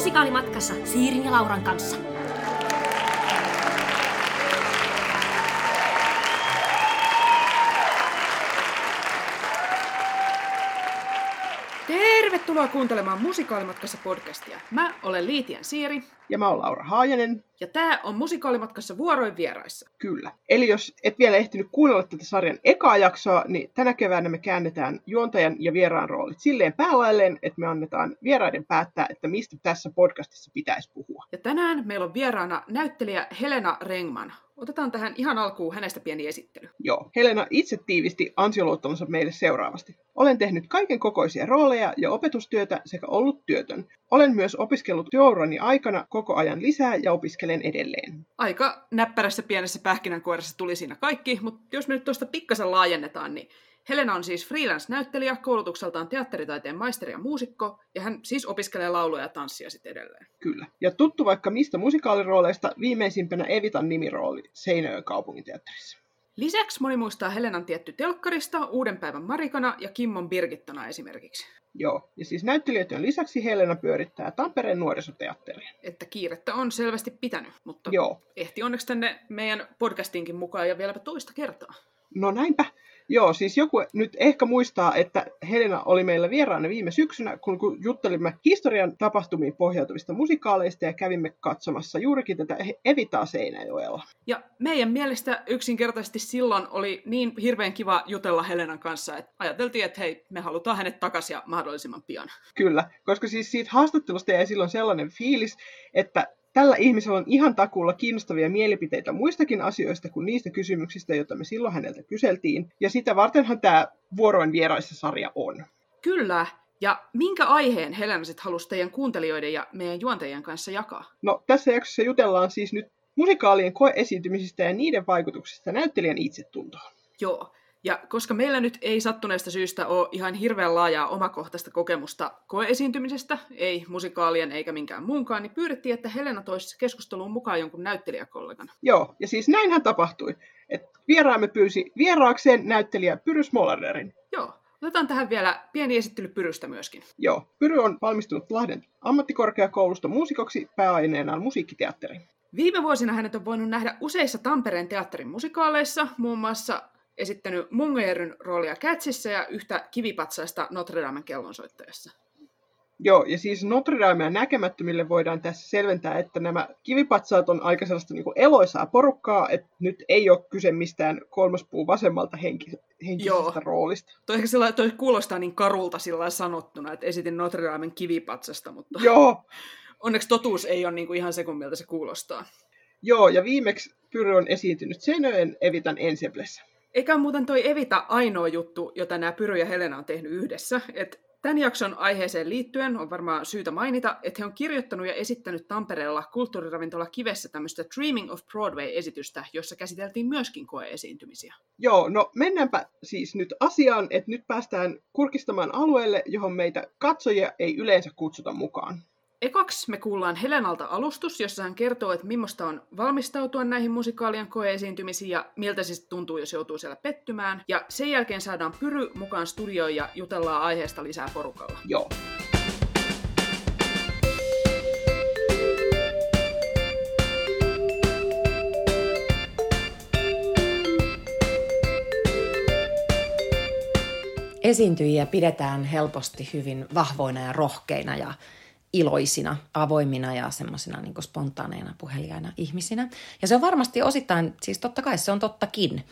musikaalimatkassa Siirin ja Lauran kanssa. Tervetuloa kuuntelemaan Musikaalimatkassa podcastia. Mä olen Liitian Siiri. Ja mä oon Laura Haajanen. Ja tää on Musikaalimatkassa vuoroin vieraissa. Kyllä. Eli jos et vielä ehtinyt kuunnella tätä sarjan ekaa jaksoa, niin tänä keväänä me käännetään juontajan ja vieraan roolit silleen päälailleen, että me annetaan vieraiden päättää, että mistä tässä podcastissa pitäisi puhua. Ja tänään meillä on vieraana näyttelijä Helena Rengman. Otetaan tähän ihan alkuun hänestä pieni esittely. Joo, Helena itse tiivisti ansioluottonsa meille seuraavasti. Olen tehnyt kaiken kokoisia rooleja ja opetustyötä sekä ollut työtön. Olen myös opiskellut työurani aikana koko ajan lisää ja opiskelen edelleen. Aika näppärässä pienessä pähkinänkuoressa tuli siinä kaikki, mutta jos me nyt tuosta pikkasen laajennetaan, niin Helena on siis freelance-näyttelijä, koulutukseltaan teatteritaiteen maisteri ja muusikko, ja hän siis opiskelee laulua ja tanssia sitten edelleen. Kyllä. Ja tuttu vaikka mistä musikaalirooleista, viimeisimpänä Evitan nimirooli Seinäjoen kaupunginteatterissa. Lisäksi moni muistaa Helenan tietty telkkarista, Uuden päivän Marikana ja Kimmon Birgittona esimerkiksi. Joo, ja siis näyttelijöiden lisäksi Helena pyörittää Tampereen nuorisoteatteria. Että kiirettä on selvästi pitänyt, mutta Joo. ehti onneksi tänne meidän podcastinkin mukaan ja vieläpä toista kertaa. No näinpä. Joo, siis joku nyt ehkä muistaa, että Helena oli meillä vieraana viime syksynä, kun, juttelimme historian tapahtumiin pohjautuvista musikaaleista ja kävimme katsomassa juurikin tätä Evitaa Seinäjoella. Ja meidän mielestä yksinkertaisesti silloin oli niin hirveän kiva jutella Helenan kanssa, että ajateltiin, että hei, me halutaan hänet takaisin ja mahdollisimman pian. Kyllä, koska siis siitä haastattelusta jäi silloin sellainen fiilis, että Tällä ihmisellä on ihan takuulla kiinnostavia mielipiteitä muistakin asioista kuin niistä kysymyksistä, joita me silloin häneltä kyseltiin. Ja sitä vartenhan tämä Vuoroin vieraissa sarja on. Kyllä. Ja minkä aiheen sitten halusi teidän kuuntelijoiden ja meidän juontajien kanssa jakaa? No tässä jaksossa jutellaan siis nyt musikaalien koeesiintymisistä ja niiden vaikutuksista näyttelijän itsetuntoon. Joo. Ja koska meillä nyt ei sattuneesta syystä ole ihan hirveän laajaa omakohtaista kokemusta koeesiintymisestä, ei musikaalien eikä minkään muunkaan, niin pyydettiin, että Helena toisi keskusteluun mukaan jonkun näyttelijäkollegan. Joo, ja siis näinhän tapahtui. että vieraamme pyysi vieraakseen näyttelijä Pyry Smolarderin. Joo, Otetaan tähän vielä pieni esittely Pyrystä myöskin. Joo, Pyry on valmistunut Lahden ammattikorkeakoulusta muusikoksi pääaineenaan musiikkiteatteri. Viime vuosina hänet on voinut nähdä useissa Tampereen teatterin musikaaleissa, muun muassa esittänyt Mungojeryn roolia Catsissa ja yhtä kivipatsaista Notre Damen kellonsoittajassa. Joo, ja siis Notre Damea näkemättömille voidaan tässä selventää, että nämä kivipatsaat on aika sellaista niin eloisaa porukkaa, että nyt ei ole kyse mistään kolmas puu vasemmalta henki, henkisestä Joo. roolista. Toi, ehkä sillä, toi kuulostaa niin karulta sillä sanottuna, että esitin Notre Damen kivipatsasta, mutta Joo. onneksi totuus ei ole niin kuin ihan se, kun miltä se kuulostaa. Joo, ja viimeksi Pyry on esiintynyt Seinöjen Evitan Ensemblessä. Eikä muuten toi Evita ainoa juttu, jota nämä Pyry ja Helena on tehnyt yhdessä. Et tämän jakson aiheeseen liittyen on varmaan syytä mainita, että he on kirjoittanut ja esittänyt Tampereella kulttuuriravintola Kivessä tämmöistä Dreaming of Broadway-esitystä, jossa käsiteltiin myöskin koeesiintymisiä. Joo, no mennäänpä siis nyt asiaan, että nyt päästään kurkistamaan alueelle, johon meitä katsojia ei yleensä kutsuta mukaan. Ekaksi me kuullaan Helenalta alustus, jossa hän kertoo, että millaista on valmistautua näihin musikaalien koeesiintymisiin ja miltä siis tuntuu, jos joutuu siellä pettymään. Ja sen jälkeen saadaan Pyry mukaan studioon ja jutellaan aiheesta lisää porukalla. Joo. Esiintyjiä pidetään helposti hyvin vahvoina ja rohkeina ja iloisina, avoimina ja semmoisina niin spontaaneina, puheliaina ihmisinä. Ja se on varmasti osittain, siis totta kai se on tottakin,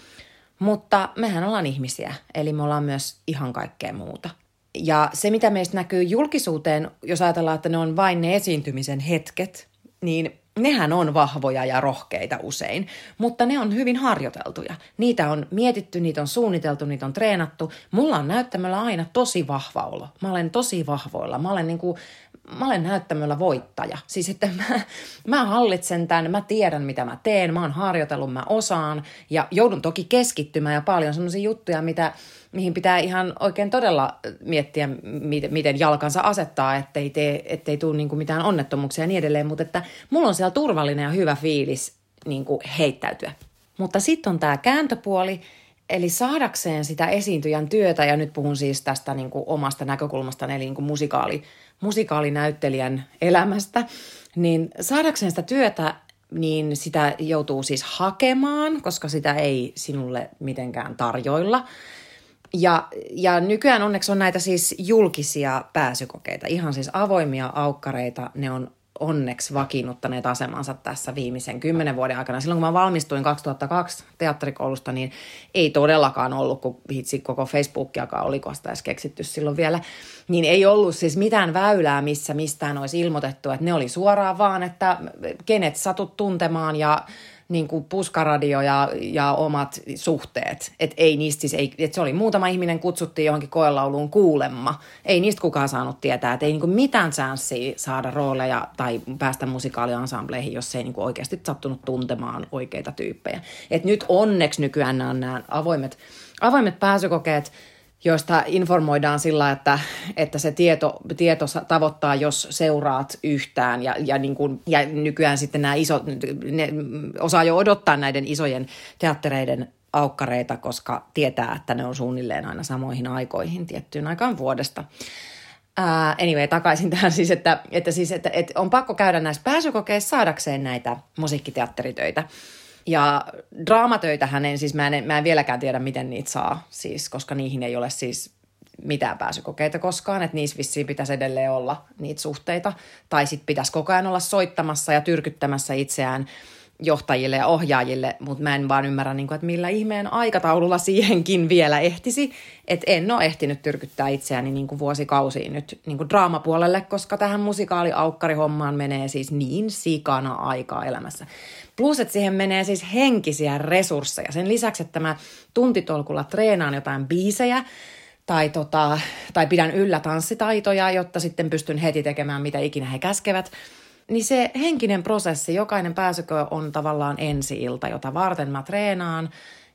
mutta mehän ollaan ihmisiä, eli me ollaan myös ihan kaikkea muuta. Ja se, mitä meistä näkyy julkisuuteen, jos ajatellaan, että ne on vain ne esiintymisen hetket, niin nehän on vahvoja ja rohkeita usein, mutta ne on hyvin harjoiteltuja. Niitä on mietitty, niitä on suunniteltu, niitä on treenattu. Mulla on näyttämällä aina tosi vahva olo. Mä olen tosi vahvoilla. Mä olen niin kuin mä olen näyttämöllä voittaja. Siis että mä, mä hallitsen tämän, mä tiedän mitä mä teen, mä oon harjoitellut, mä osaan ja joudun toki keskittymään ja paljon sellaisia juttuja, mitä, mihin pitää ihan oikein todella miettiä, miten, miten jalkansa asettaa, ettei, tee, ettei tule niin kuin mitään onnettomuuksia ja niin edelleen, mutta että mulla on siellä turvallinen ja hyvä fiilis niin kuin heittäytyä. Mutta sitten on tämä kääntöpuoli, eli saadakseen sitä esiintyjän työtä, ja nyt puhun siis tästä niin kuin omasta näkökulmasta, eli niin kuin musikaali, musikaalinäyttelijän elämästä, niin saadakseen sitä työtä, niin sitä joutuu siis hakemaan, koska sitä ei sinulle mitenkään tarjoilla. Ja, ja nykyään onneksi on näitä siis julkisia pääsykokeita, ihan siis avoimia aukkareita. Ne on onneksi vakiinnuttaneet asemansa tässä viimeisen kymmenen vuoden aikana. Silloin kun mä valmistuin 2002 teatterikoulusta, niin ei todellakaan ollut, kun hitsi koko Facebookiakaan oliko sitä edes keksitty silloin vielä, niin ei ollut siis mitään väylää, missä mistään olisi ilmoitettu, että ne oli suoraan vaan, että kenet satut tuntemaan ja niin kuin puskaradio ja, ja omat suhteet. Et ei niistä siis, ei, et se oli muutama ihminen kutsuttiin johonkin koelauluun kuulemma. Ei niistä kukaan saanut tietää, että ei niin kuin mitään chanssiä saada rooleja tai päästä musikaaliansambleihin, jos ei niin kuin oikeasti sattunut tuntemaan oikeita tyyppejä. Et nyt onneksi nykyään nämä, nämä avoimet, avoimet pääsykokeet – joista informoidaan sillä, että, että se tieto, tieto tavoittaa, jos seuraat yhtään. Ja, ja, niin kuin, ja nykyään sitten nämä isot, ne osaa jo odottaa näiden isojen teattereiden aukkareita, koska tietää, että ne on suunnilleen aina samoihin aikoihin tiettyyn aikaan vuodesta. Uh, anyway, takaisin tähän siis, että, että, siis että, että on pakko käydä näissä pääsykokeissa saadakseen näitä musiikkiteatteritöitä. Ja draamatöitähän en siis, mä en, mä en vieläkään tiedä, miten niitä saa, siis, koska niihin ei ole siis mitään pääsykokeita koskaan, että niissä vissiin pitäisi edelleen olla niitä suhteita. Tai sitten pitäisi koko ajan olla soittamassa ja tyrkyttämässä itseään johtajille ja ohjaajille, mutta mä en vaan ymmärrä, niin kuin, että millä ihmeen aikataululla siihenkin vielä ehtisi. Että en ole ehtinyt tyrkyttää itseäni niin kuin vuosikausiin nyt niin kuin draamapuolelle, koska tähän musikaaliaukkarihommaan menee siis niin sikana aikaa elämässä. Plus, että siihen menee siis henkisiä resursseja. Sen lisäksi, että mä tuntitolkulla treenaan jotain biisejä, tai, tota, tai pidän yllä tanssitaitoja, jotta sitten pystyn heti tekemään mitä ikinä he käskevät. Niin se henkinen prosessi, jokainen pääsykö on tavallaan ensi-ilta, jota varten mä treenaan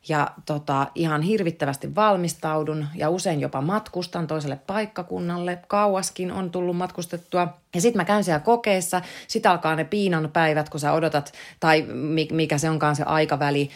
ja tota, ihan hirvittävästi valmistaudun ja usein jopa matkustan toiselle paikkakunnalle. Kauaskin on tullut matkustettua. Ja sitten mä käyn siellä kokeessa, sit alkaa ne piinan päivät, kun sä odotat, tai mikä se onkaan se aikaväli,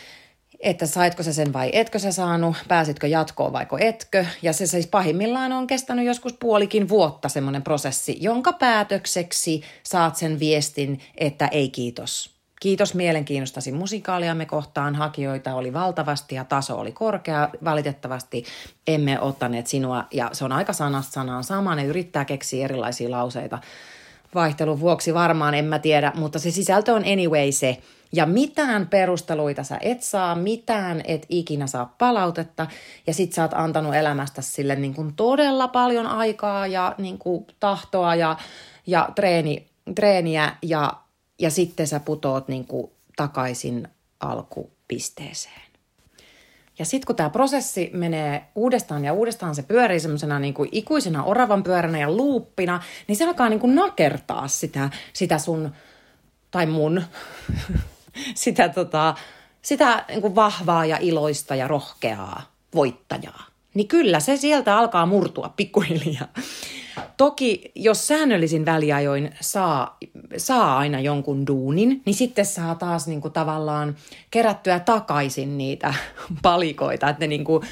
että saitko sä sen vai etkö sä saanut, pääsitkö jatkoon vaiko etkö. Ja se siis pahimmillaan on kestänyt joskus puolikin vuotta semmoinen prosessi, jonka päätökseksi saat sen viestin, että ei kiitos, Kiitos mielenkiinnostasi musikaaliamme kohtaan. Hakijoita oli valtavasti ja taso oli korkea. Valitettavasti emme ottaneet sinua ja se on aika sanasta sanaan sama. Ne yrittää keksiä erilaisia lauseita. Vaihtelun vuoksi varmaan en mä tiedä, mutta se sisältö on anyway se. Ja mitään perusteluita sä et saa, mitään et ikinä saa palautetta. Ja sit sä oot antanut elämästä sille niin kuin todella paljon aikaa ja niin kuin tahtoa ja, ja treeni, treeniä ja ja sitten sä putoot niin kuin takaisin alkupisteeseen. Ja sitten kun tämä prosessi menee uudestaan ja uudestaan, se pyörii semmoisena niin kuin ikuisena oravan pyöränä ja luuppina, niin se alkaa niin kuin nakertaa sitä, sitä sun, tai mun, sitä, tota, sitä niin kuin vahvaa ja iloista ja rohkeaa voittajaa. Niin kyllä se sieltä alkaa murtua pikkuhiljaa. Toki jos säännöllisin väliajoin saa, saa aina jonkun duunin, niin sitten saa taas niin kuin tavallaan kerättyä takaisin niitä palikoita. Että ne niin kuin,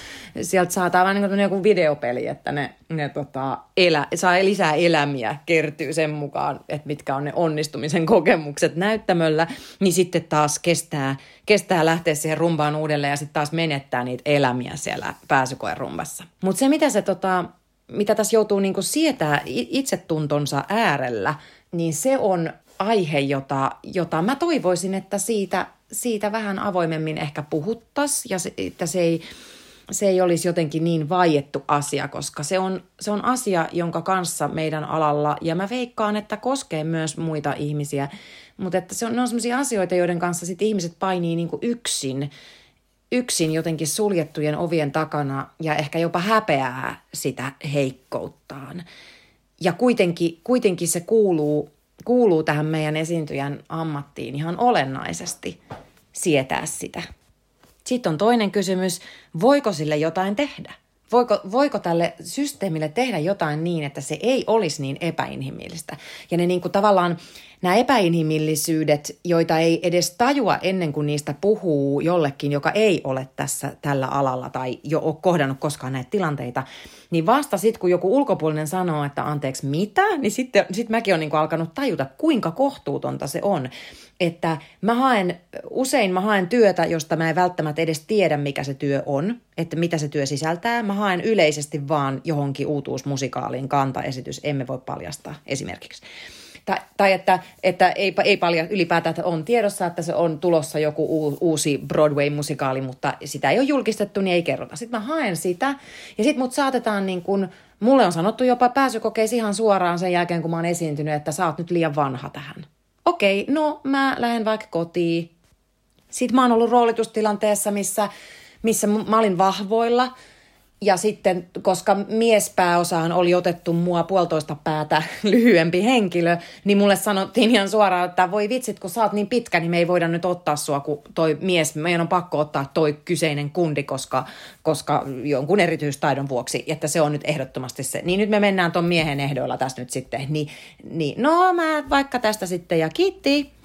sieltä saa vähän niin kuin joku videopeli, että ne, ne tota, elä, saa lisää elämiä kertyy sen mukaan, että mitkä on ne onnistumisen kokemukset näyttämöllä. Niin sitten taas kestää, kestää lähteä siihen rumbaan uudelleen ja sitten taas menettää niitä elämiä siellä pääsykoerumbassa. Mutta se mitä se tota, mitä tässä joutuu niin kuin sietää itsetuntonsa äärellä, niin se on aihe, jota, jota mä toivoisin, että siitä, siitä vähän avoimemmin ehkä puhuttaisiin ja se, että se ei, se ei olisi jotenkin niin vaiettu asia, koska se on, se on asia, jonka kanssa meidän alalla, ja mä veikkaan, että koskee myös muita ihmisiä, mutta että se on, ne on sellaisia asioita, joiden kanssa sit ihmiset painii niin kuin yksin, yksin jotenkin suljettujen ovien takana ja ehkä jopa häpeää sitä heikkouttaan. Ja kuitenkin, kuitenkin se kuuluu, kuuluu tähän meidän esiintyjän ammattiin ihan olennaisesti sietää sitä. Sitten on toinen kysymys, voiko sille jotain tehdä? Voiko, voiko tälle systeemille tehdä jotain niin, että se ei olisi niin epäinhimillistä? Ja ne niin kuin tavallaan, nämä epäinhimillisyydet, joita ei edes tajua ennen kuin niistä puhuu jollekin, joka ei ole tässä tällä alalla tai jo ole kohdannut koskaan näitä tilanteita, niin vasta sitten, kun joku ulkopuolinen sanoo, että anteeksi mitä, niin sitten sit mäkin olen niin alkanut tajuta, kuinka kohtuutonta se on. Että mä haen, usein mä haen työtä, josta mä en välttämättä edes tiedä, mikä se työ on, että mitä se työ sisältää. Mä haen yleisesti vaan johonkin uutuusmusikaaliin kantaesitys, emme voi paljastaa esimerkiksi. Tai, tai että, että ei, ei paljon ylipäätään että on tiedossa, että se on tulossa joku uusi Broadway-musikaali, mutta sitä ei ole julkistettu, niin ei kerrota. Sitten mä haen sitä ja sitten mut saatetaan niin kuin, mulle on sanottu jopa pääsykokeissa ihan suoraan sen jälkeen, kun mä oon esiintynyt, että sä oot nyt liian vanha tähän. Okei, no mä lähden vaikka kotiin. Sitten mä oon ollut roolitustilanteessa, missä, missä mä olin vahvoilla – ja sitten, koska miespääosaan oli otettu mua puolitoista päätä lyhyempi henkilö, niin mulle sanottiin ihan suoraan, että voi vitsit, kun sä oot niin pitkä, niin me ei voida nyt ottaa sua, kun toi mies, meidän on pakko ottaa toi kyseinen kundi, koska, koska jonkun erityistaidon vuoksi, että se on nyt ehdottomasti se. Niin nyt me mennään ton miehen ehdoilla tässä nyt sitten. Niin, niin no mä vaikka tästä sitten ja kiitti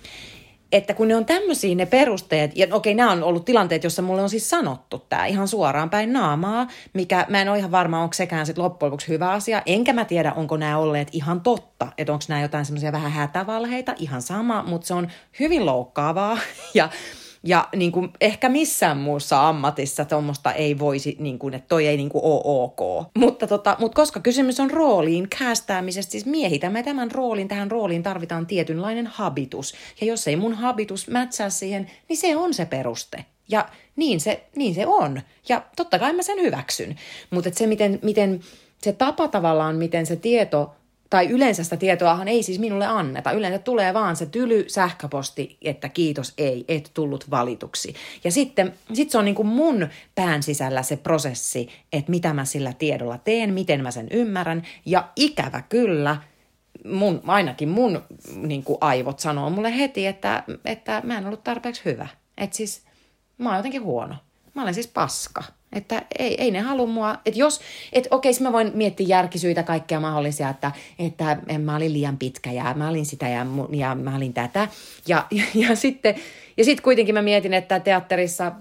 että kun ne on tämmöisiä ne perusteet, ja okei, nämä on ollut tilanteet, jossa mulle on siis sanottu tämä ihan suoraan päin naamaa, mikä mä en ole ihan varma, onko sekään sitten loppujen lopuksi hyvä asia, enkä mä tiedä, onko nämä olleet ihan totta, että onko nämä jotain semmoisia vähän hätävalheita, ihan sama, mutta se on hyvin loukkaavaa, ja ja niin kuin ehkä missään muussa ammatissa tuommoista ei voisi, niin kuin, että toi ei niin kuin ole ok. Mutta, tota, mutta koska kysymys on rooliin käästäämisestä, siis miehitämme tämän roolin, tähän rooliin tarvitaan tietynlainen habitus. Ja jos ei mun habitus mätsää siihen, niin se on se peruste. Ja niin se, niin se on. Ja totta kai mä sen hyväksyn. Mutta se, miten, miten se tapa tavallaan, miten se tieto tai yleensä sitä tietoahan ei siis minulle anneta. Yleensä tulee vaan se tyly sähköposti, että kiitos ei, et tullut valituksi. Ja sitten sit se on niin kuin mun pään sisällä se prosessi, että mitä mä sillä tiedolla teen, miten mä sen ymmärrän. Ja ikävä kyllä, mun, ainakin mun niin kuin aivot sanoo mulle heti, että, että mä en ollut tarpeeksi hyvä. Että siis mä oon jotenkin huono. Mä olen siis paska. Että ei, ei ne halua mua, että jos, että okei, mä voin miettiä järkisyitä kaikkea mahdollisia, että, että mä olin liian pitkä ja mä olin sitä ja, ja mä olin tätä. Ja, ja, ja sitten ja sitten kuitenkin mä mietin, että teatterissa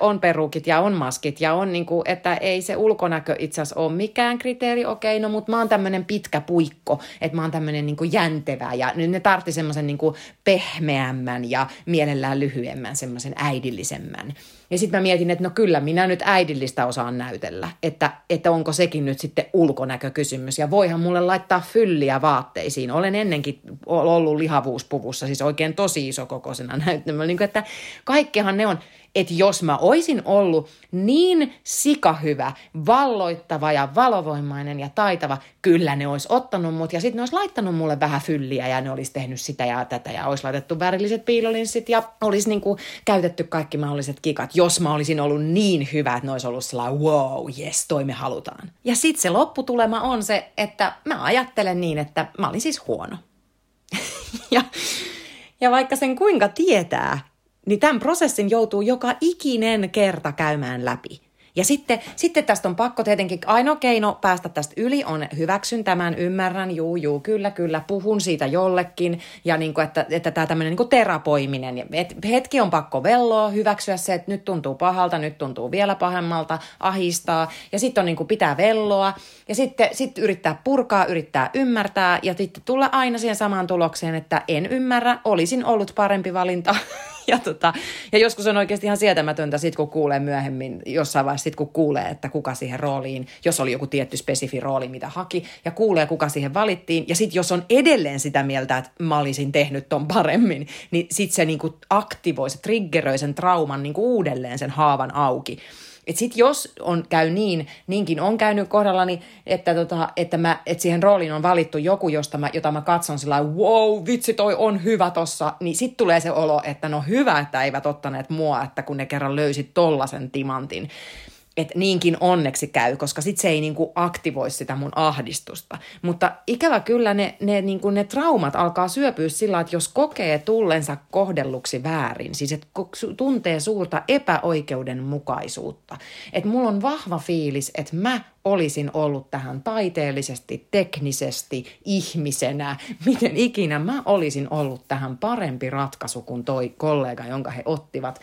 on perukit ja on maskit ja on niinku, että ei se ulkonäkö itse asiassa ole mikään kriteeri, okei, no mutta mä oon tämmöinen pitkä puikko, että mä oon tämmöinen niinku jäntevä ja ne tartti semmoisen niinku pehmeämmän ja mielellään lyhyemmän, semmoisen äidillisemmän. Ja sitten mä mietin, että no kyllä, minä nyt äidillistä osaan näytellä, että, että onko sekin nyt sitten ulkonäkökysymys. Ja voihan mulle laittaa fylliä vaatteisiin. Olen ennenkin ollut lihavuuspuvussa, siis oikein tosi iso kokoisena näyttämällä. Niin kuin, että kaikkehan ne on että jos mä oisin ollut niin sikahyvä, valloittava ja valovoimainen ja taitava, kyllä ne olisi ottanut mut ja sitten ne olisi laittanut mulle vähän fylliä ja ne olisi tehnyt sitä ja tätä ja olisi laitettu värilliset piilolinssit ja olisi niinku käytetty kaikki mahdolliset kikat, jos mä olisin ollut niin hyvä, että ne olisi ollut sellainen wow, yes, toi me halutaan. Ja sitten se lopputulema on se, että mä ajattelen niin, että mä olin siis huono. ja, ja vaikka sen kuinka tietää, niin tämän prosessin joutuu joka ikinen kerta käymään läpi. Ja sitten, sitten tästä on pakko tietenkin, ainoa keino päästä tästä yli on hyväksyn tämän, ymmärrän, juu, juu, kyllä, kyllä, puhun siitä jollekin. Ja niin kuin, että, että tämä tämmöinen niin kuin terapoiminen. Et hetki on pakko velloa, hyväksyä se, että nyt tuntuu pahalta, nyt tuntuu vielä pahemmalta, ahistaa. Ja sitten on niin kuin pitää velloa. Ja sitten sit yrittää purkaa, yrittää ymmärtää. Ja sitten tulla aina siihen samaan tulokseen, että en ymmärrä, olisin ollut parempi valinta. ja, tota, ja joskus on oikeasti ihan sietämätöntä sit, kun kuulee myöhemmin, jossain vaiheessa sit, kun kuulee, että kuka siihen rooliin, jos oli joku tietty spesifi rooli, mitä haki, ja kuulee, kuka siihen valittiin. Ja sitten jos on edelleen sitä mieltä, että mä olisin tehnyt ton paremmin, niin sitten se niinku aktivoi, se triggeröi sen trauman niinku uudelleen sen haavan auki. Et sit jos on, käy niin, niinkin on käynyt kohdallani, että, tota, että, mä, että siihen rooliin on valittu joku, josta mä, jota mä katson sillä wow, vitsi toi on hyvä tossa, niin sit tulee se olo, että no hyvä, että eivät ottaneet mua, että kun ne kerran löysit tollasen timantin. Että niinkin onneksi käy, koska sit se ei niinku aktivoi sitä mun ahdistusta. Mutta ikävä kyllä ne, ne, niinku ne traumat alkaa syöpyä sillä, että jos kokee tullensa kohdelluksi väärin, siis että tuntee suurta epäoikeudenmukaisuutta. Että mulla on vahva fiilis, että mä olisin ollut tähän taiteellisesti, teknisesti, ihmisenä, miten ikinä mä olisin ollut tähän parempi ratkaisu kuin toi kollega, jonka he ottivat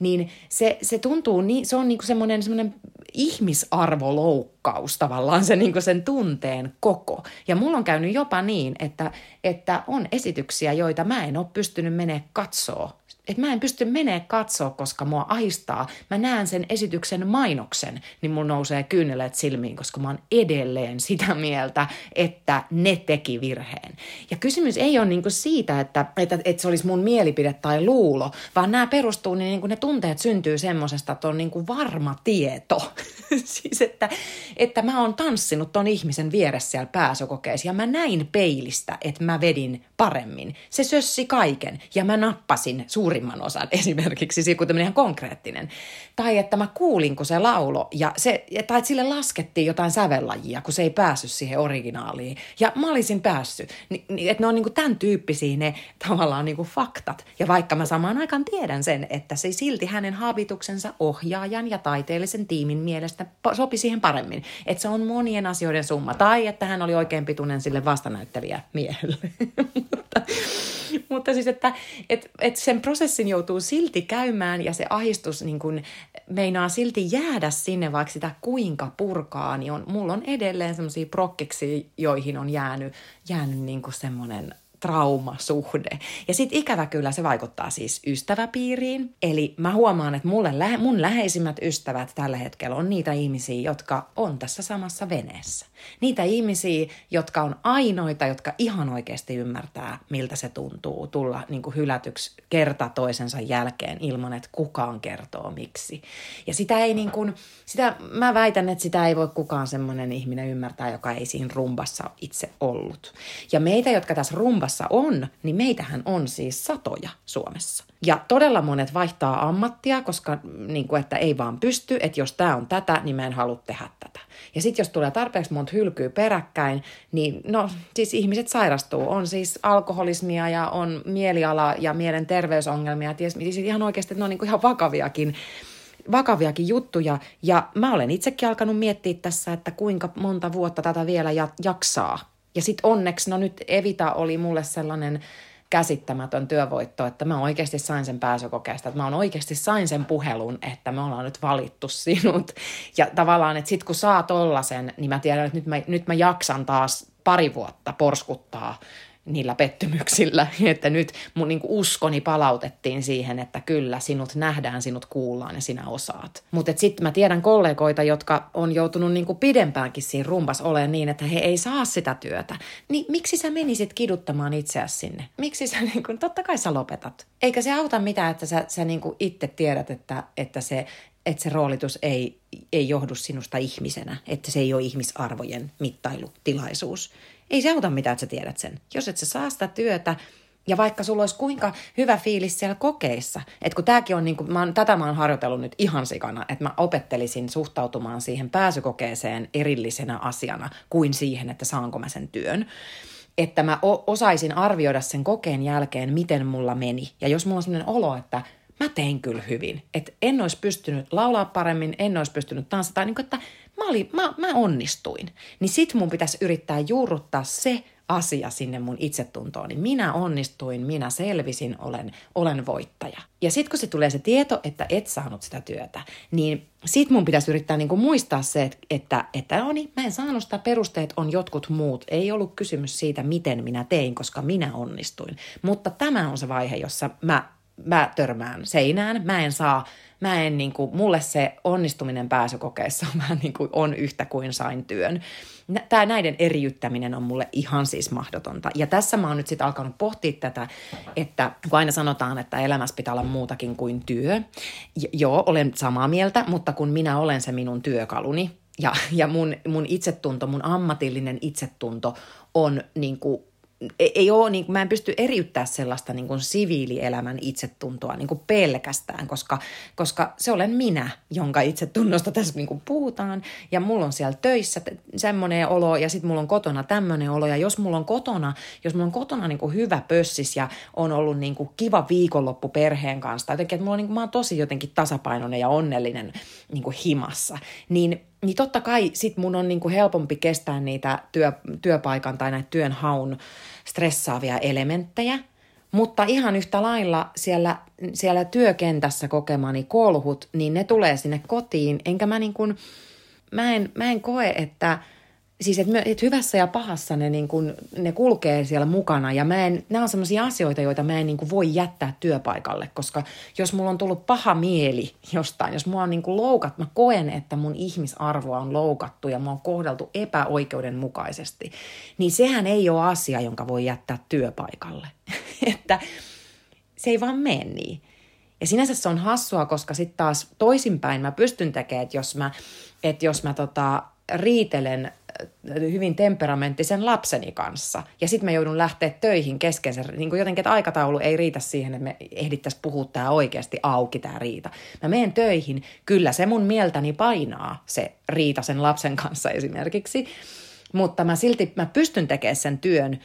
niin se, se tuntuu, niin, se on niinku semmoinen, semmoinen ihmisarvoloukkaus tavallaan se niinku sen tunteen koko. Ja mulla on käynyt jopa niin, että, että on esityksiä, joita mä en ole pystynyt menee katsoa että mä en pysty menee katsoa, koska mua ahistaa. Mä näen sen esityksen mainoksen, niin mun nousee kyyneleet silmiin, koska mä oon edelleen sitä mieltä, että ne teki virheen. Ja kysymys ei ole niinku siitä, että, että, että se olisi mun mielipide tai luulo, vaan nämä perustuu, niin niinku ne tunteet syntyy semmoisesta, että on niinku varma tieto. siis että, että mä oon tanssinut ton ihmisen vieressä siellä pääsykokeessa ja mä näin peilistä, että mä vedin paremmin. Se sössi kaiken ja mä nappasin suurimman osan esimerkiksi, siis kun tämmöinen ihan konkreettinen. Tai että mä kuulin, kun se laulo ja se, tai että sille laskettiin jotain sävellajia, kun se ei päässyt siihen originaaliin. Ja mä olisin päässyt. Ni, ni, että ne on niinku tämän tyyppisiä ne tavallaan niinku faktat. Ja vaikka mä samaan aikaan tiedän sen, että se silti hänen habituksensa ohjaajan ja taiteellisen tiimin mielestä sopi siihen paremmin. Että se on monien asioiden summa. Tai että hän oli oikein pituinen sille vastanäyttelijä miehelle. mutta, siis, että et, et sen prosessin joutuu silti käymään ja se ahistus niin kun meinaa silti jäädä sinne, vaikka sitä kuinka purkaa, niin on, mulla on edelleen semmoisia prokkiksi, joihin on jäänyt, jäänyt niin semmoinen traumasuhde. Ja sitten ikävä kyllä se vaikuttaa siis ystäväpiiriin. Eli mä huomaan, että mulle, mun läheisimmät ystävät tällä hetkellä on niitä ihmisiä, jotka on tässä samassa veneessä. Niitä ihmisiä, jotka on ainoita, jotka ihan oikeasti ymmärtää, miltä se tuntuu tulla niin kuin hylätyksi kerta toisensa jälkeen ilman, että kukaan kertoo miksi. Ja sitä ei niin kuin, sitä, mä väitän, että sitä ei voi kukaan semmoinen ihminen ymmärtää, joka ei siinä rumbassa itse ollut. Ja meitä, jotka tässä rumbassa on, niin meitähän on siis satoja Suomessa. Ja todella monet vaihtaa ammattia, koska niin kuin, että ei vaan pysty, että jos tämä on tätä, niin mä en halua tehdä tätä. Ja sitten jos tulee tarpeeksi monta hylkyä peräkkäin, niin no siis ihmiset sairastuu. On siis alkoholismia ja on mieliala ja mielenterveysongelmia. Ties, siis ihan oikeasti, ne on niin kuin ihan vakaviakin vakaviakin juttuja. Ja mä olen itsekin alkanut miettiä tässä, että kuinka monta vuotta tätä vielä jaksaa. Ja sitten onneksi, no nyt Evita oli mulle sellainen käsittämätön työvoitto, että mä oikeasti sain sen pääsykokeesta, että mä oon oikeasti sain sen puhelun, että me ollaan nyt valittu sinut. Ja tavallaan, että sit kun saa tollasen, niin mä tiedän, että nyt mä, nyt mä jaksan taas pari vuotta porskuttaa niillä pettymyksillä, että nyt mun niin uskoni palautettiin siihen, että kyllä sinut nähdään, sinut kuullaan ja sinä osaat. Mutta sitten mä tiedän kollegoita, jotka on joutunut niin pidempäänkin siinä rumpas olemaan niin, että he ei saa sitä työtä. Niin miksi sä menisit kiduttamaan itseäsi sinne? Miksi sä niin kuin, totta kai sä lopetat. Eikä se auta mitään, että sä, sä niin itse tiedät, että, että se että se roolitus ei, ei johdu sinusta ihmisenä, että se ei ole ihmisarvojen mittailutilaisuus. Ei se auta mitään, että sä tiedät sen. Jos et sä saa sitä työtä, ja vaikka sulla olisi kuinka hyvä fiilis siellä kokeissa, että kun tämäkin on, niin kuin, mä oon, tätä mä oon harjoitellut nyt ihan sikana, että mä opettelisin suhtautumaan siihen pääsykokeeseen erillisenä asiana kuin siihen, että saanko mä sen työn. Että mä osaisin arvioida sen kokeen jälkeen, miten mulla meni. Ja jos mulla on sellainen olo, että mä tein kyllä hyvin, että en olisi pystynyt laulaa paremmin, en olisi pystynyt tanssata, niin kuin, että mä, olin, mä, mä onnistuin. Niin sit mun pitäisi yrittää juurruttaa se asia sinne mun itsetuntoon, niin minä onnistuin, minä selvisin, olen, olen voittaja. Ja sitten kun se tulee se tieto, että et saanut sitä työtä, niin sit mun pitäisi yrittää niinku muistaa se, että, että, että no niin, mä en saanut sitä, perusteet on jotkut muut. Ei ollut kysymys siitä, miten minä tein, koska minä onnistuin. Mutta tämä on se vaihe, jossa mä, mä törmään seinään, mä en saa mä en niin kuin, mulle se onnistuminen pääsykokeessa vähän niin kuin on yhtä kuin sain työn. Tämä näiden eriyttäminen on mulle ihan siis mahdotonta. Ja tässä mä oon nyt sitten alkanut pohtia tätä, että kun aina sanotaan, että elämässä pitää olla muutakin kuin työ. J- joo, olen samaa mieltä, mutta kun minä olen se minun työkaluni, ja, ja mun, mun itsetunto, mun ammatillinen itsetunto on niin kuin ei, ei ole, niin kuin, mä en pysty eriyttää sellaista niin kuin siviilielämän itsetuntoa niin kuin pelkästään, koska, koska se olen minä, jonka itsetunnosta tässä niin kuin puhutaan. Ja mulla on siellä töissä semmoinen olo ja sitten mulla on kotona tämmöinen olo. Ja jos mulla on kotona, jos mulla on kotona niin kuin hyvä pössis ja on ollut niin kuin kiva viikonloppu perheen kanssa, tai jotenkin, että mulla on, niin kuin, mä oon tosi jotenkin tasapainoinen ja onnellinen niin kuin himassa, niin niin totta kai sit mun on niinku helpompi kestää niitä työ, työpaikan tai näitä työnhaun stressaavia elementtejä, mutta ihan yhtä lailla siellä, siellä työkentässä kokemani kolhut, niin ne tulee sinne kotiin, enkä mä niin kuin, mä en, mä en koe, että siis että, että hyvässä ja pahassa ne, niin kuin, ne kulkee siellä mukana ja mä en, nämä on sellaisia asioita, joita mä en niin voi jättää työpaikalle, koska jos mulla on tullut paha mieli jostain, jos mua on niin kuin loukat, mä koen, että mun ihmisarvoa on loukattu ja mua on kohdeltu epäoikeudenmukaisesti, niin sehän ei ole asia, jonka voi jättää työpaikalle. että se ei vaan mene niin. Ja sinänsä se on hassua, koska sitten taas toisinpäin mä pystyn tekemään, että jos mä, että jos mä tota, riitelen hyvin temperamenttisen lapseni kanssa. Ja sitten mä joudun lähteä töihin kesken sen, niin jotenkin, että aikataulu ei riitä siihen, että me ehdittäisiin puhua tämä oikeasti auki, tämä riita. Mä menen töihin, kyllä se mun mieltäni painaa, se riita sen lapsen kanssa esimerkiksi, mutta mä silti mä pystyn tekemään sen työn,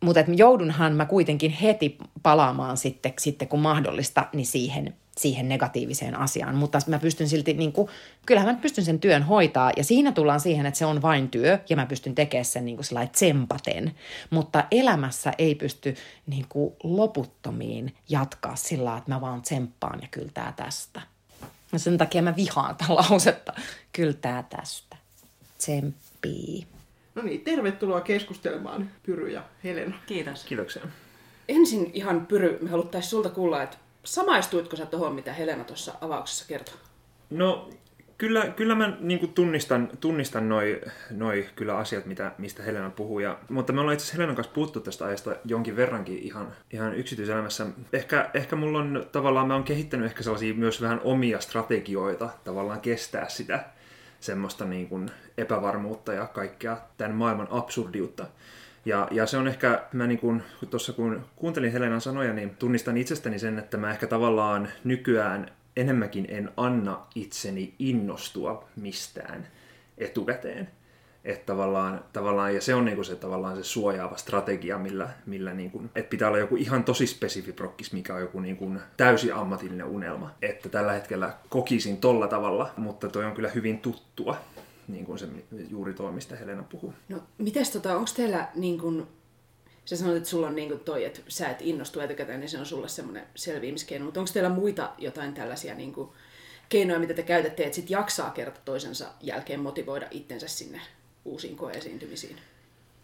mutta joudunhan mä kuitenkin heti palaamaan sitten, sitten kun mahdollista, niin siihen siihen negatiiviseen asiaan, mutta mä pystyn silti, niin kuin, kyllähän mä pystyn sen työn hoitaa ja siinä tullaan siihen, että se on vain työ ja mä pystyn tekemään sen niin kuin tsempaten, mutta elämässä ei pysty niin kuin loputtomiin jatkaa sillä että mä vaan tsemppaan ja kyllä tää tästä. Ja sen takia mä vihaan tätä lausetta, kyllä tää tästä. Tsemppii. No niin, tervetuloa keskustelemaan Pyry ja Helena. Kiitos. Kiitoksia. Ensin ihan Pyry, me haluttaisiin sulta kuulla, että samaistuitko sä tuohon, mitä Helena tuossa avauksessa kertoi? No kyllä, kyllä mä niin tunnistan, tunnistan noi, noi kyllä asiat, mitä, mistä Helena puhuu. Ja, mutta me ollaan itse asiassa Helenan kanssa puhuttu tästä ajasta jonkin verrankin ihan, ihan yksityiselämässä. Ehkä, ehkä mulla on tavallaan, mä oon kehittänyt ehkä sellaisia myös vähän omia strategioita tavallaan kestää sitä semmoista niin kuin epävarmuutta ja kaikkea tämän maailman absurdiutta. Ja, ja se on ehkä, mä niin kun, tuossa kun kuuntelin Helenan sanoja, niin tunnistan itsestäni sen, että mä ehkä tavallaan nykyään enemmänkin en anna itseni innostua mistään etukäteen. Että tavallaan, tavallaan, ja se on niinku se, tavallaan se suojaava strategia, millä, millä niinku, että pitää olla joku ihan tosi spesifi prokkis, mikä on joku niinku täysi ammatillinen unelma. Että tällä hetkellä kokisin tolla tavalla, mutta toi on kyllä hyvin tuttua niin kuin se juuri tuo, mistä Helena puhuu. No, mites tota, onko teillä niin kuin, sä sanoit, että sulla on niin toi, että sä et innostu etukäteen, niin se on sulle semmoinen selviämiskeino, mutta onko teillä muita jotain tällaisia niin kuin, keinoja, mitä te käytätte, että sit jaksaa kerta toisensa jälkeen motivoida itsensä sinne uusiin koeesiintymisiin?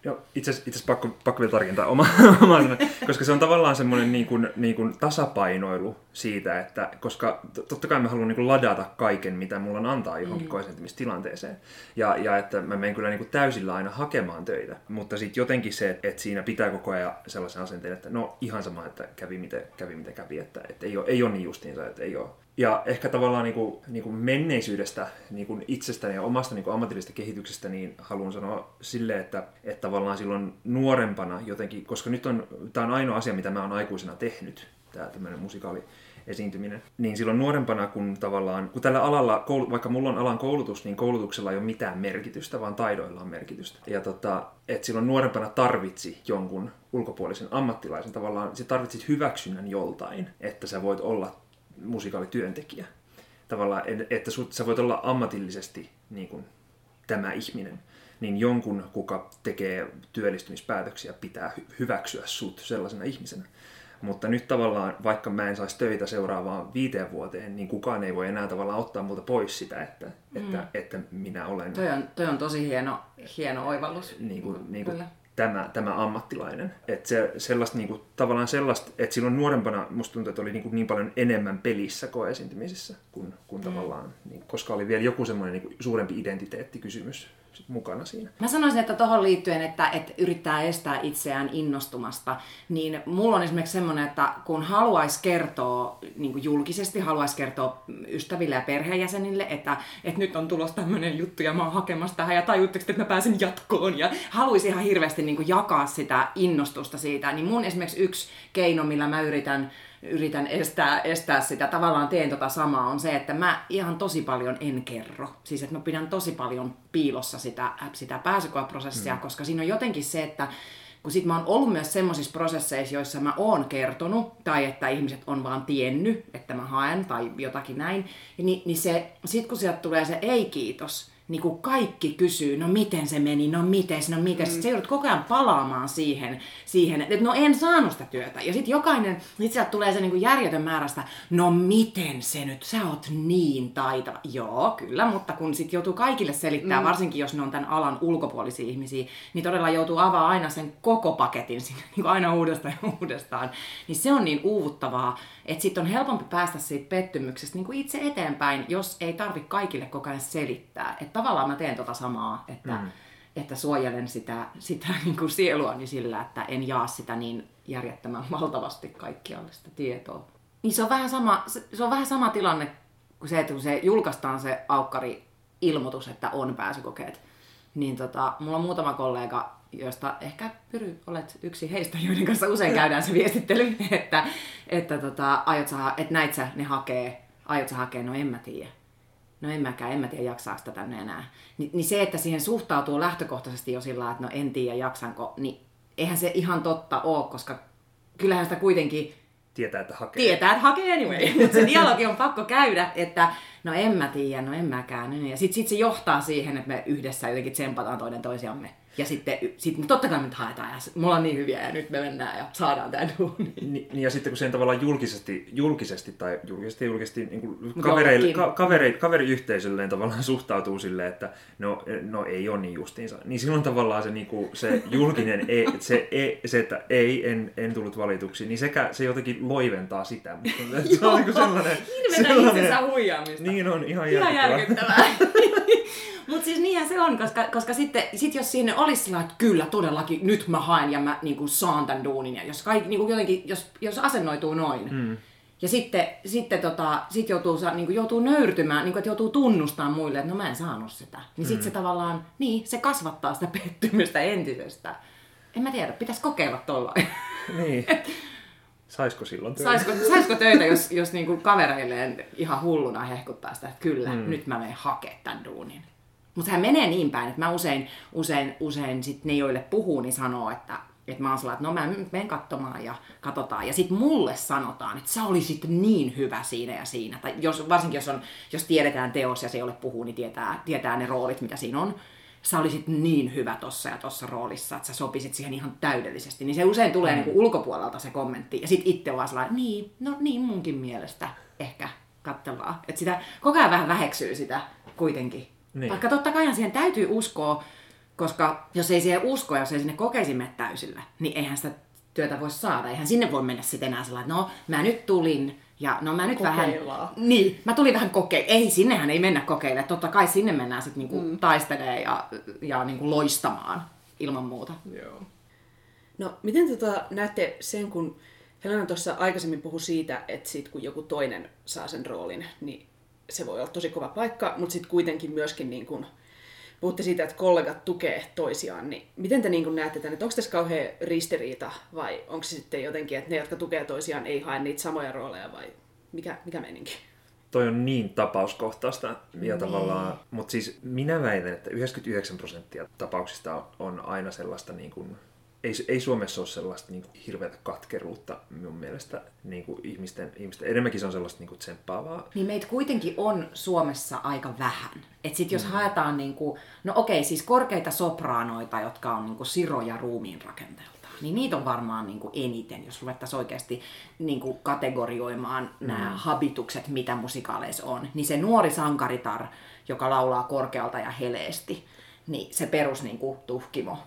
Joo, itse asiassa pakko, pakko vielä tarkentaa oma, oma koska se on tavallaan semmoinen niin kuin, niin kuin tasapainoilu siitä, että koska totta kai mä haluan niin kuin ladata kaiken, mitä mulla on antaa johonkin mm. tilanteeseen. Ja, ja että mä menen kyllä niin kuin täysillä aina hakemaan töitä, mutta sitten jotenkin se, että siinä pitää koko ajan sellaisen asenteen, että no ihan sama, että kävi miten kävi, miten kävi että, että ei, ole, ei ole niin justiinsa, että ei ole, ja ehkä tavallaan niin kuin, niin kuin menneisyydestä, niin kuin itsestäni ja omasta niin kuin ammatillisesta kehityksestä, niin haluan sanoa sille, että, että tavallaan silloin nuorempana jotenkin, koska nyt on, tämä on ainoa asia, mitä mä oon aikuisena tehnyt, tämä tämmöinen musikaali esiintyminen. Niin silloin nuorempana, kun tavallaan, kun tällä alalla, vaikka mulla on alan koulutus, niin koulutuksella ei ole mitään merkitystä, vaan taidoilla on merkitystä. Ja tota, että silloin nuorempana tarvitsi jonkun ulkopuolisen ammattilaisen, tavallaan se tarvitsit hyväksynnän joltain, että sä voit olla musikaalityöntekijä. Tavallaan, että sut, sä voit olla ammatillisesti niin kuin, tämä ihminen, niin jonkun, kuka tekee työllistymispäätöksiä, pitää hyväksyä sut sellaisena ihmisenä. Mutta nyt tavallaan, vaikka mä en saisi töitä seuraavaan viiteen vuoteen, niin kukaan ei voi enää tavallaan ottaa multa pois sitä, että, mm. että, että minä olen... Toi on, toi on tosi hieno, hieno oivallus. Niin kuin, niin kuin tämä, tämä ammattilainen. Että se, sellaista, niin kuin, tavallaan sellaista, että silloin nuorempana musta tuntuu, että oli niin, kuin, niin paljon enemmän pelissä koeesiintymisissä, kuin, kuin mm. tavallaan, niin, koska oli vielä joku semmoinen niin kuin, suurempi identiteettikysymys sit mukana siinä. Mä sanoisin, että tuohon liittyen, että, että yrittää estää itseään innostumasta, niin mulla on esimerkiksi semmoinen, että kun haluaisi kertoa niin julkisesti, haluaisi kertoa ystäville ja perheenjäsenille, että, että nyt on tulossa tämmöinen juttu ja mä oon hakemassa tähän ja tajutteko, että mä pääsen jatkoon ja haluaisin ihan hirveästi niin jakaa sitä innostusta siitä, niin mun esimerkiksi yksi keino, millä mä yritän yritän estää, estää sitä, tavallaan teen tota samaa, on se, että mä ihan tosi paljon en kerro. Siis että mä pidän tosi paljon piilossa sitä, sitä pääsykoeprosessia, mm. koska siinä on jotenkin se, että kun sit mä oon ollut myös semmoisissa prosesseissa, joissa mä oon kertonut, tai että ihmiset on vaan tiennyt, että mä haen, tai jotakin näin, niin, niin se, sit kun sieltä tulee se ei-kiitos, niin kuin kaikki kysyy, no miten se meni, no miten, no miten. Mm. Se joudut koko ajan palaamaan siihen, siihen että no en saanut sitä työtä. Ja sitten jokainen, sit sieltä tulee se niin kuin järjetön määrästä, no miten se nyt, sä oot niin taitava. Joo, kyllä, mutta kun sitten joutuu kaikille selittää, mm. varsinkin jos ne on tämän alan ulkopuolisia ihmisiä, niin todella joutuu avaa aina sen koko paketin sinne, niin kuin aina uudestaan ja uudestaan. Niin se on niin uuvuttavaa, että sitten on helpompi päästä siitä pettymyksestä niin kuin itse eteenpäin, jos ei tarvi kaikille koko ajan selittää. Että tavallaan mä teen tota samaa, että, mm. että suojelen sitä, sitä niin kuin sieluani sillä, että en jaa sitä niin järjettömän valtavasti kaikkialle sitä tietoa. Niin se on vähän sama, se, se on vähän sama tilanne kuin se, että kun se julkaistaan se aukkari-ilmoitus, että on pääsykokeet, niin tota, mulla on muutama kollega, joista ehkä Pyry olet yksi heistä, joiden kanssa usein käydään se viestittely, että, että, tota, aiot sä, että näit sä ne hakee, aiot sä hakea, no en mä tiedä. No en mäkään, en mä tiedä jaksaako sitä tänne enää. Ni, niin se, että siihen suhtautuu lähtökohtaisesti jo sillä että no en tiedä jaksanko, niin eihän se ihan totta ole, koska kyllähän sitä kuitenkin tietää, että hakee. Tietää, että hakee anyway. Mutta se dialogi on pakko käydä, että no en mä tiedä, no en mäkään. Ja sitten sit se johtaa siihen, että me yhdessä jotenkin tsempataan toinen toisiamme. Ja sitten sit, totta kai me nyt haetaan ja me ollaan niin hyviä ja nyt me mennään ja saadaan tämä duuni. Niin, ja sitten kun sen tavallaan julkisesti, julkisesti tai julkisesti, julkisesti niin kuin kavereille, ka, kaveri, kaveriyhteisölleen tavallaan suhtautuu silleen, että no, no ei ole niin justiinsa. Niin silloin tavallaan se, niin kuin, se julkinen, ei, se, ei, se, että ei, en, en tullut valituksi, niin sekä se jotenkin loiventaa sitä. Mutta se on niin sellainen... sellainen itsensä huijaamista. Niin on, ihan järkyttävää. Ihan järkyttävää. Mutta siis niinhän se on, koska, koska sitten sit jos sinne olisi sillä, että kyllä todellakin nyt mä haen ja mä niin kuin, saan tämän duunin. Ja jos, kaikki, niin kuin, jotenkin, jos, jos asennoituu noin. Mm. Ja sitten, sitten tota, sit joutuu, niin kuin, joutuu nöyrtymään, niin kuin, että joutuu tunnustamaan muille, että no mä en saanut sitä. Niin mm. sitten se tavallaan, niin, se kasvattaa sitä pettymystä entisestä. En mä tiedä, pitäisi kokeilla tollain. Niin. Saisiko silloin töitä? Saisiko, saisiko töitä, jos, jos niinku kavereilleen ihan hulluna hehkuttaa sitä, että kyllä, mm. nyt mä menen hakemaan tämän duunin. Mutta sehän menee niin päin, että mä usein, usein, usein sit ne, joille puhuu, niin sanoo, että, että mä oon sellainen, että no mä menen katsomaan ja katsotaan. Ja sitten mulle sanotaan, että sä olisit niin hyvä siinä ja siinä. Tai jos, varsinkin jos, on, jos tiedetään teos ja se, jolle puhuu, niin tietää, tietää ne roolit, mitä siinä on. Sä olisit niin hyvä tossa ja tossa roolissa, että sä sopisit siihen ihan täydellisesti. Niin se usein tulee mm. niin kuin ulkopuolelta se kommentti. Ja sitten itse vaan sellainen, niin, no niin munkin mielestä ehkä katsellaan. Että sitä koko ajan vähän väheksyy sitä kuitenkin. Niin. Vaikka totta kai siihen täytyy uskoa, koska jos ei siihen usko, jos ei sinne kokeisi täysillä, niin eihän sitä työtä voi saada. Eihän sinne voi mennä sitten enää sellainen, että no mä nyt tulin ja no mä nyt Kokeillaan. vähän... Niin, mä tulin vähän kokeilemaan. Ei, sinnehän ei mennä kokeilemaan. Totta kai sinne mennään sitten niinku mm. taistelee ja, ja niinku loistamaan ilman muuta. Joo. No, miten tota näette sen, kun Helena tuossa aikaisemmin puhui siitä, että sit kun joku toinen saa sen roolin, niin se voi olla tosi kova paikka, mutta sitten kuitenkin myöskin niin kun, puhutte siitä, että kollegat tukee toisiaan, niin miten te niin näette tämän, että onko tässä kauhean ristiriita vai onko se sitten jotenkin, että ne, jotka tukee toisiaan, ei hae niitä samoja rooleja vai mikä, mikä meininki? Toi on niin tapauskohtaista ja niin. tavallaan, mutta siis minä väitän, että 99 prosenttia tapauksista on aina sellaista niin kuin ei, ei Suomessa ole sellaista niin kuin, hirveätä katkeruutta minun mielestä niin kuin ihmisten, ihmisten. Enemmänkin se on sellaista niin kuin, tsemppaavaa. Niin meitä kuitenkin on Suomessa aika vähän. Et sit jos mm. haetaan, niin kuin, no okei, siis korkeita sopraanoita, jotka on niin kuin, siroja ruumiin rakenteelta, niin niitä on varmaan niin kuin eniten, jos ruvettaisiin oikeasti niin kuin kategorioimaan mm. nämä habitukset, mitä musikaaleissa on. Niin se nuori sankaritar, joka laulaa korkealta ja heleesti, niin se perus niin kuin, tuhkimo.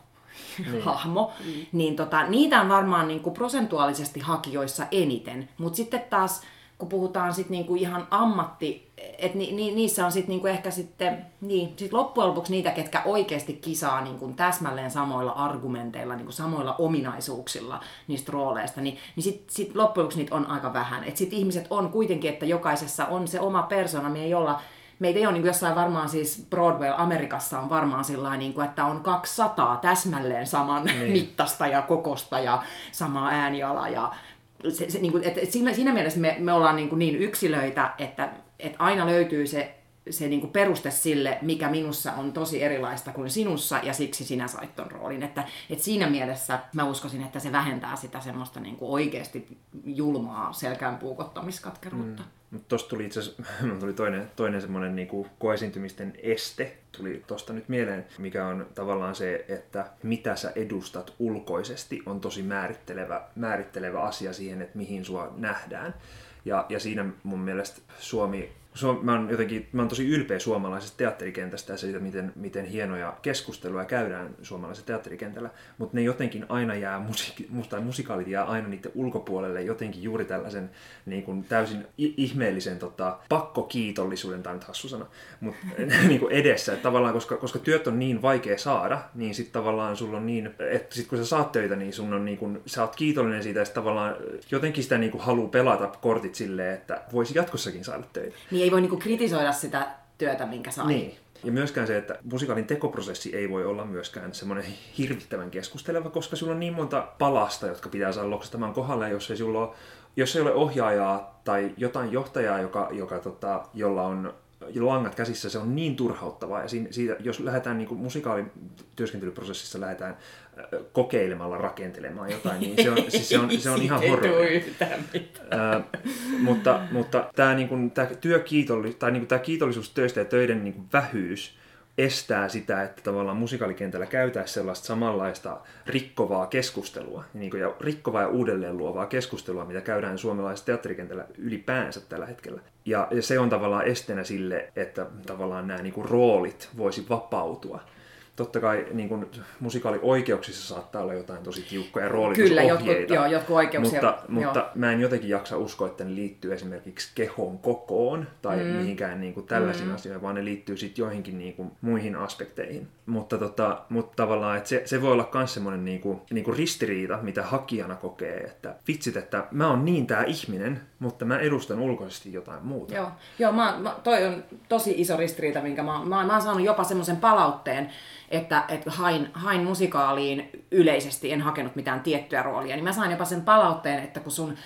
Hahmo, mm. niin tota, niitä on varmaan niin kuin prosentuaalisesti hakijoissa eniten. Mutta sitten taas kun puhutaan sitten niinku ihan ammatti, että ni, ni, niissä on sitten niinku ehkä sitten, niin, sit loppujen lopuksi niitä, ketkä oikeasti kisaa niinku täsmälleen samoilla argumenteilla, niinku samoilla ominaisuuksilla niistä rooleista, niin, niin sitten sit loppujen lopuksi niitä on aika vähän. Että sitten ihmiset on kuitenkin, että jokaisessa on se oma persona, me ei olla meitä ei ole niin kuin jossain varmaan siis Broadway Amerikassa on varmaan sillä niin kuin, että on 200 täsmälleen saman niin. mittasta ja kokosta ja sama ääniala ja se, se, niin kuin, että siinä, siinä mielessä me, me ollaan niin, kuin niin yksilöitä, että, että aina löytyy se, se niin kuin peruste sille, mikä minussa on tosi erilaista kuin sinussa, ja siksi sinä sait ton roolin. Että, että siinä mielessä mä uskoisin, että se vähentää sitä semmoista niin kuin oikeasti julmaa selkään puukottamiskatkeruutta. Mm. Mutta tuosta tuli itse asiassa, tuli toinen, toinen semmoinen niinku koesintymisten este, tuli tuosta nyt mieleen, mikä on tavallaan se, että mitä sä edustat ulkoisesti on tosi määrittelevä, määrittelevä asia siihen, että mihin sua nähdään. Ja, ja siinä mun mielestä Suomi mä oon jotenkin, mä oon tosi ylpeä suomalaisesta teatterikentästä ja siitä, miten, miten hienoja keskusteluja käydään suomalaisessa teatterikentällä, mutta ne jotenkin aina jää, musiikki, tai musikaalit jää aina niiden ulkopuolelle jotenkin juuri tällaisen niin kuin täysin ihmeellisen tota, pakkokiitollisuuden, tai nyt hassu sana, mutta niin kuin edessä, että tavallaan koska, koska työt on niin vaikea saada, niin sitten tavallaan sulla on niin, että sit kun sä saat töitä, niin sun on niin kuin, sä oot kiitollinen siitä, ja tavallaan jotenkin sitä niin kuin haluaa pelata kortit silleen, että voisi jatkossakin saada töitä. Niin ei voi niinku kritisoida sitä työtä, minkä sai. Niin. Ja myöskään se, että musikaalin tekoprosessi ei voi olla myöskään semmoinen hirvittävän keskusteleva, koska sulla on niin monta palasta, jotka pitää saada loksastamaan kohdalle, jos ei, sulla ole, jos ei ole ohjaajaa tai jotain johtajaa, joka, joka tota, jolla on langat käsissä, se on niin turhauttavaa. Ja siinä, siitä, jos lähdetään niin musikaalin työskentelyprosessissa lähdetään kokeilemalla rakentelemaan jotain, niin se on, siis se on, se on ihan horrori. äh, mutta mutta tämä, niin kuin, tämä, työkiitolli, tai niin kuin, tämä kiitollisuus töistä ja töiden niin kuin, vähyys estää sitä, että tavallaan musikaalikentällä käytäisiin sellaista samanlaista rikkovaa keskustelua, niin kuin, ja rikkovaa ja uudelleen luovaa keskustelua, mitä käydään suomalaisessa teatterikentällä ylipäänsä tällä hetkellä. Ja, ja se on tavallaan esteenä sille, että tavallaan nämä niin kuin, roolit voisi vapautua totta kai niin kuin, musikaalioikeuksissa saattaa olla jotain tosi tiukkoja roolitusohjeita. Kyllä, jotkut, joo, jotkut oikeuksia. Mutta, mutta mä en jotenkin jaksa uskoa, että ne liittyy esimerkiksi kehon kokoon tai mm. mihinkään niin kuin tällaisiin mm. asioihin, vaan ne liittyy sitten joihinkin niin kuin, muihin aspekteihin. Mutta, tota, mutta tavallaan, että se, se voi olla myös semmoinen niin kuin, niin kuin ristiriita, mitä hakijana kokee, että vitsit, että mä oon niin tämä ihminen, mutta mä edustan ulkoisesti jotain muuta. Joo, joo mä, mä, toi on tosi iso ristiriita, minkä mä, mä, mä oon saanut jopa semmoisen palautteen, että, että hain, hain musikaaliin yleisesti, en hakenut mitään tiettyä roolia, niin mä sain jopa sen palautteen, että kun sun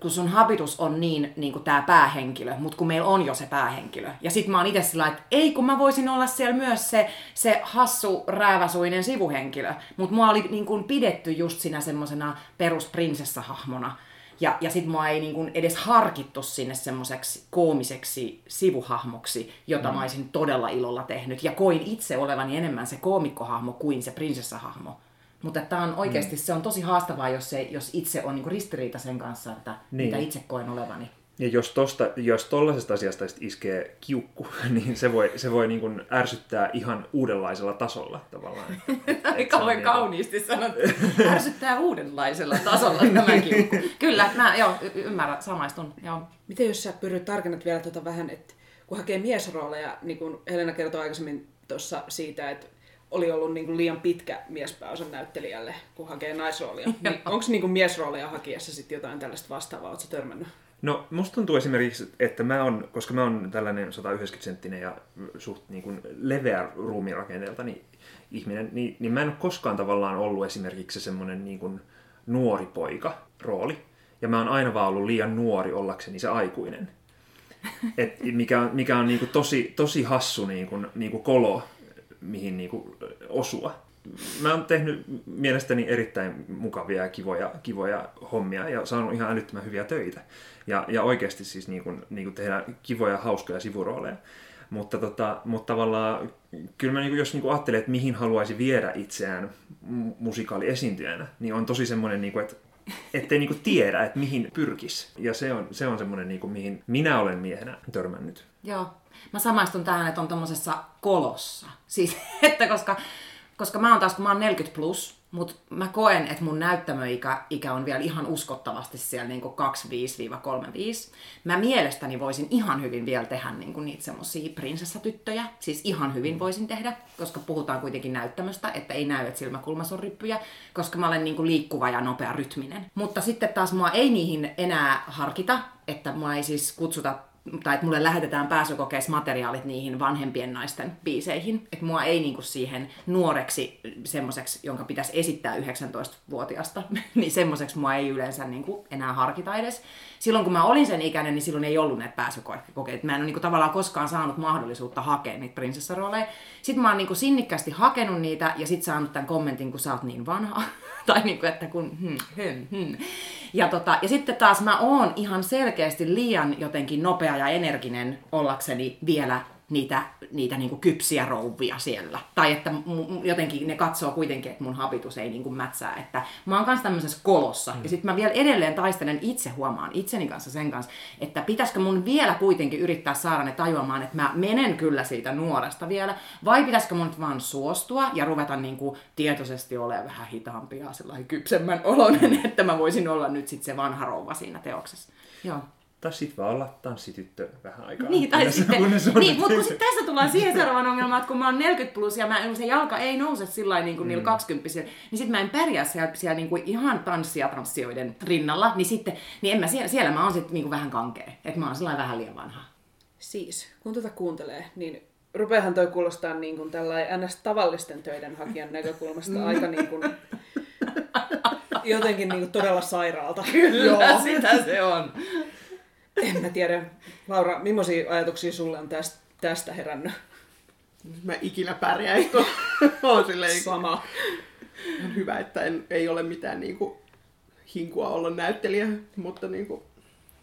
kun sun habitus on niin, niin kuin tää päähenkilö, mutta kun meillä on jo se päähenkilö. Ja sit mä oon itse sillä että ei kun mä voisin olla siellä myös se, se hassu, rääväsuinen sivuhenkilö. Mutta mua oli niin kuin pidetty just siinä semmosena perusprinsessahahmona. Ja, ja sitten mua ei niin kuin edes harkittu sinne semmoiseksi koomiseksi sivuhahmoksi, jota mm. mä olisin todella ilolla tehnyt. Ja koin itse olevani enemmän se koomikkohahmo kuin se prinsessahahmo. Mutta tämä on oikeasti, mm. se on tosi haastavaa, jos, se, jos itse on niin ristiriita sen kanssa, että niin. mitä itse koen olevani. Ja jos, tosta, jos tollaisesta asiasta iskee kiukku, niin se voi, se voi niin kuin ärsyttää ihan uudenlaisella tasolla tavallaan. Aika kauhean niin kauniisti sanottu. Ärsyttää uudenlaisella tasolla tämä kiukku. Kyllä, mä joo, y- ymmärrän, samaistun. Joo. Miten jos sä pyrit tarkennat vielä tuota vähän, että kun hakee miesrooleja, niin kuin Helena kertoi aikaisemmin tuossa siitä, että oli ollut niin kuin liian pitkä miespääosan näyttelijälle, kun hakee naisroolia. niin onko niin miesrooleja hakiessa sitten jotain tällaista vastaavaa? Oletko törmännyt? No, musta tuntuu esimerkiksi, että mä on, koska mä oon tällainen 190 senttinen ja suht niin kuin leveä ruumirakenteelta niin ihminen, niin, niin mä en ole koskaan tavallaan ollut esimerkiksi semmoinen niin kuin nuori poika rooli. Ja mä oon aina vaan ollut liian nuori ollakseni se aikuinen. Et mikä mikä on niin kuin tosi, tosi hassu niin kuin, niin kuin kolo, mihin niin kuin osua mä oon tehnyt mielestäni erittäin mukavia ja kivoja, kivoja hommia ja saanut ihan älyttömän hyviä töitä. Ja, ja oikeasti siis niin kuin, niin kuin tehdään kivoja, hauskoja sivurooleja. Mutta, tota, mutta tavallaan, kyllä mä niin kuin, jos niin kuin ajattelee, että mihin haluaisi viedä itseään musikaaliesiintyjänä, niin on tosi semmoinen, niin kuin, että ettei niin kuin tiedä, että mihin pyrkis. Ja se on, se on semmoinen, niin kuin, mihin minä olen miehenä törmännyt. Joo. Mä samaistun tähän, että on tuommoisessa kolossa. Siis, että koska koska mä oon taas, kun mä oon 40 plus, mutta mä koen, että mun näyttämöikä ikä on vielä ihan uskottavasti siellä niin 25-35. Mä mielestäni voisin ihan hyvin vielä tehdä niin kuin niitä semmosia prinsessatyttöjä. Siis ihan hyvin voisin tehdä, koska puhutaan kuitenkin näyttämöstä, että ei näy, että silmäkulmassa on ryppyjä, koska mä olen niin kuin liikkuva ja nopea rytminen. Mutta sitten taas mua ei niihin enää harkita, että mua ei siis kutsuta tai että mulle lähetetään pääsykokeissa materiaalit niihin vanhempien naisten biiseihin. Että mua ei niinku siihen nuoreksi semmoiseksi, jonka pitäisi esittää 19-vuotiaasta, niin semmoiseksi mua ei yleensä niinku enää harkita edes. Silloin kun mä olin sen ikäinen, niin silloin ei ollut näitä pääsykokeita. Mä en ole niinku tavallaan koskaan saanut mahdollisuutta hakea niitä prinsessarooleja. Sitten mä oon niinku sinnikkäästi hakenut niitä ja sitten saanut tämän kommentin, kun sä oot niin vanha. tai niinku, että kun... Hmm, hmm, hmm. Ja, tota, ja sitten taas mä oon ihan selkeästi liian jotenkin nopea ja energinen ollakseni vielä niitä, niitä niin kuin kypsiä rouvia siellä. Tai että m- jotenkin ne katsoo kuitenkin, että mun habitus ei niin kuin mätsää. Että mä oon kanssa tämmöisessä kolossa. Mm. Ja sitten mä vielä edelleen taistelen itse huomaan itseni kanssa sen kanssa, että pitäisikö mun vielä kuitenkin yrittää saada ne tajuamaan, että mä menen kyllä siitä nuoresta vielä. Vai pitäisikö mun nyt vaan suostua ja ruveta niin kuin tietoisesti olemaan vähän hitaampi ja kypsemmän oloinen, että mä voisin olla nyt sitten se vanha rouva siinä teoksessa. Joo. Tai sitten vaan olla tanssityttö vähän aikaa. Niin, tai sitten, niin, mutta kun sit tässä tullaan siihen seuraavaan ongelmaan, että kun mä oon 40 plus ja mä, se jalka ei nouse sillä niin kuin mm. niillä 20 niin sitten mä en pärjää siellä, siellä niin kuin ihan tanssia tanssijoiden rinnalla, niin sitten, niin en mä siellä, siellä mä oon sitten niin kuin vähän kankea, että mä oon sellainen vähän liian vanha. Siis, kun tätä kuuntelee, niin rupeahan toi kuulostaa niin kuin tällainen ns. tavallisten töiden hakijan näkökulmasta mm. aika niin kuin, jotenkin niin kuin todella sairaalta. Kyllä, Joo. sitä se on. En mä tiedä. Laura, millaisia ajatuksia sulle on tästä, tästä herännyt? Mä ikinä pärjäin. on silleen, Sama. On hyvä, että en, ei ole mitään niin kuin, hinkua olla näyttelijä, mutta niin kuin,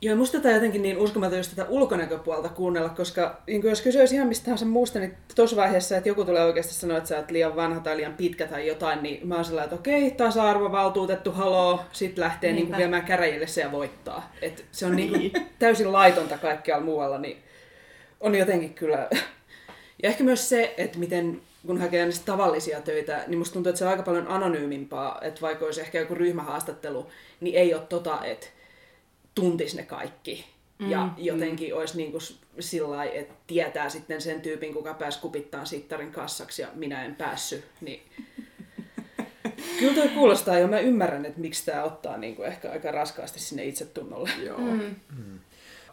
Joo, musta tätä jotenkin niin uskomaton just tätä ulkonäköpuolta kuunnella, koska niin jos kysyisi ihan mistä tahansa muusta, niin tuossa vaiheessa, että joku tulee oikeasti sanoa, että sä oot liian vanha tai liian pitkä tai jotain, niin mä oon sellainen, että okei, tasa-arvovaltuutettu, haloo, sit lähtee niin viemään käräjille se ja voittaa. Et se on niin kuin täysin laitonta kaikkialla muualla, niin on jotenkin kyllä... Ja ehkä myös se, että miten kun hakee näistä tavallisia töitä, niin musta tuntuu, että se on aika paljon anonyymimpaa, että vaikka olisi ehkä joku ryhmähaastattelu, niin ei ole tota, että tuntisi ne kaikki. Mm, ja jotenkin mm. olisi niin kuin sillä että tietää sitten sen tyypin, kuka pääsi kupittaan sittarin kassaksi ja minä en päässyt. Niin... Kyllä toi kuulostaa jo. Mä ymmärrän, että miksi tämä ottaa niin kuin ehkä aika raskaasti sinne itsetunnolle. Joo. Mm. Mm.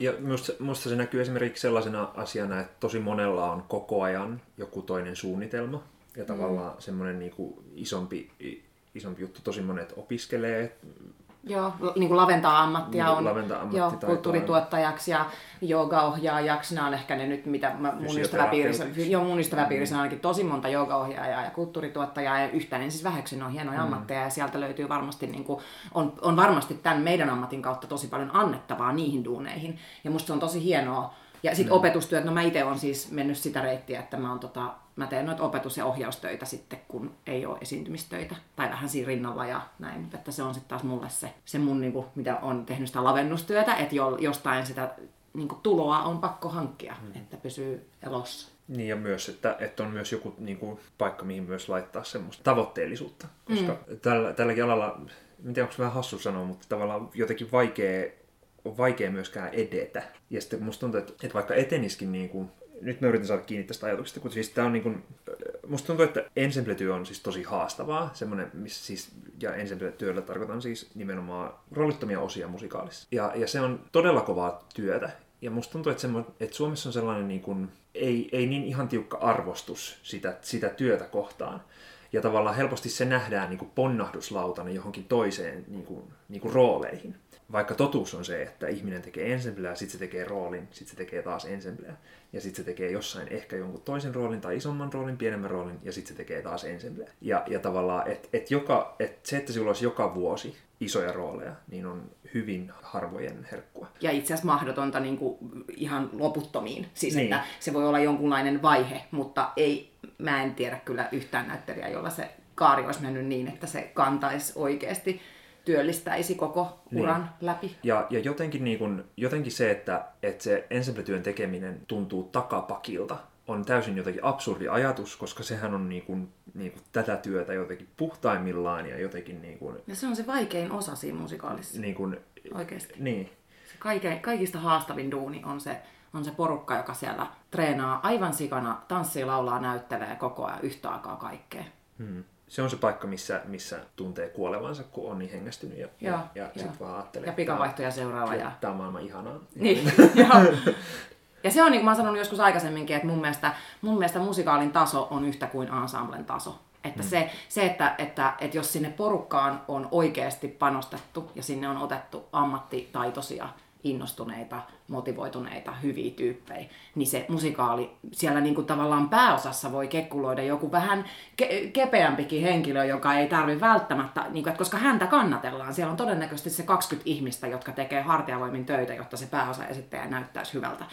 Ja musta, musta se näkyy esimerkiksi sellaisena asiana, että tosi monella on koko ajan joku toinen suunnitelma. Ja tavallaan mm. semmoinen niin isompi, isompi juttu. Tosi monet opiskelee Joo, niin kuin laventaa-ammattia niin, on laventa joo, kulttuurituottajaksi ja joogaohjaajaksi. Nämä on ehkä ne nyt, mitä mä, mun ystäväpiirissä, joo, mun ystäväpiirissä on ainakin tosi monta joogaohjaajaa ja kulttuurituottajaa ja yhtään en siis väheksy, ne on hienoja mm. ammatteja ja sieltä löytyy varmasti, niin kuin, on, on varmasti tämän meidän ammatin kautta tosi paljon annettavaa niihin duuneihin. Ja musta se on tosi hienoa, ja sitten mm. opetustyöt, no mä itse olen siis mennyt sitä reittiä, että mä, oon tota, mä teen noita opetus- ja ohjaustöitä sitten, kun ei ole esiintymistöitä. Tai vähän siinä rinnalla ja näin. Että se on sitten taas mulle se, se mun, niin kuin, mitä on tehnyt sitä lavennustyötä, että jo, jostain sitä niin kuin, tuloa on pakko hankkia, mm. että pysyy elossa. Niin ja myös, että, että on myös joku niin kuin, paikka, mihin myös laittaa semmoista tavoitteellisuutta. Koska mm. tällä, tälläkin alalla, en tiedä onko vähän hassu sanoa, mutta tavallaan jotenkin vaikea on vaikea myöskään edetä. Ja sitten musta tuntuu, että, että vaikka eteniskin niin kuin, nyt mä yritän saada kiinni tästä ajatuksesta, kun siis tää on niin kuin, musta tuntuu, että ensemble-työ on siis tosi haastavaa, semmoinen, missä siis, ja ensemble-työllä tarkoitan siis nimenomaan roolittomia osia musikaalissa. Ja, ja se on todella kovaa työtä, ja musta tuntuu, että, semmo, että Suomessa on sellainen niin kuin, ei, ei niin ihan tiukka arvostus sitä, sitä työtä kohtaan. Ja tavallaan helposti se nähdään niin kuin ponnahduslautana johonkin toiseen niin kuin, niin kuin rooleihin vaikka totuus on se, että ihminen tekee ensembleä, sitten se tekee roolin, sitten se tekee taas ensembleä. Ja sitten se tekee jossain ehkä jonkun toisen roolin tai isomman roolin, pienemmän roolin, ja sitten se tekee taas ensembleä. Ja, ja tavallaan, että et joka, et se, että sinulla olisi joka vuosi isoja rooleja, niin on hyvin harvojen herkkua. Ja itse asiassa mahdotonta niin kuin ihan loputtomiin. Siis niin. että se voi olla jonkunlainen vaihe, mutta ei, mä en tiedä kyllä yhtään näyttelijää, jolla se kaari olisi mennyt niin, että se kantaisi oikeasti työllistäisi koko niin. uran niin. läpi. Ja, ja jotenkin, niin kun, jotenkin se, että, että se ensemble tekeminen tuntuu takapakilta on täysin jotenkin absurdi ajatus, koska sehän on niin kuin, niin kuin tätä työtä jotenkin puhtaimmillaan ja jotenkin niin kuin, Ja se on se vaikein osa siinä musikaalissa. niin kuin, Oikeesti. niin. Se kaikkein, kaikista haastavin duuni on se, on se porukka, joka siellä treenaa aivan sikana, tanssii, laulaa, näyttelee koko ajan yhtä aikaa kaikkea. Hmm. Se on se paikka, missä, missä tuntee kuolevansa, kun on niin hengästynyt ja, Joo, ja, ja sitten vaan ajattelee, Ja pikavaihtoja seuraava. Ja... Tämä on maailman ihanaa. Niin, joo. Ja se on, niin kuin mä oon sanonut joskus aikaisemminkin, että mun mielestä, mun mielestä musikaalin taso on yhtä kuin ensemblen taso. Että mm. se, se että, että, että jos sinne porukkaan on oikeasti panostettu ja sinne on otettu ammattitaitoisia, innostuneita, motivoituneita, hyviä tyyppejä, niin se musikaali siellä niin kuin tavallaan pääosassa voi kekkuloida joku vähän ke- kepeämpikin henkilö, joka ei tarvi välttämättä, niin kuin, että koska häntä kannatellaan. Siellä on todennäköisesti se 20 ihmistä, jotka tekee hartiavoimin töitä, jotta se pääosa esittäjä näyttäisi hyvältä.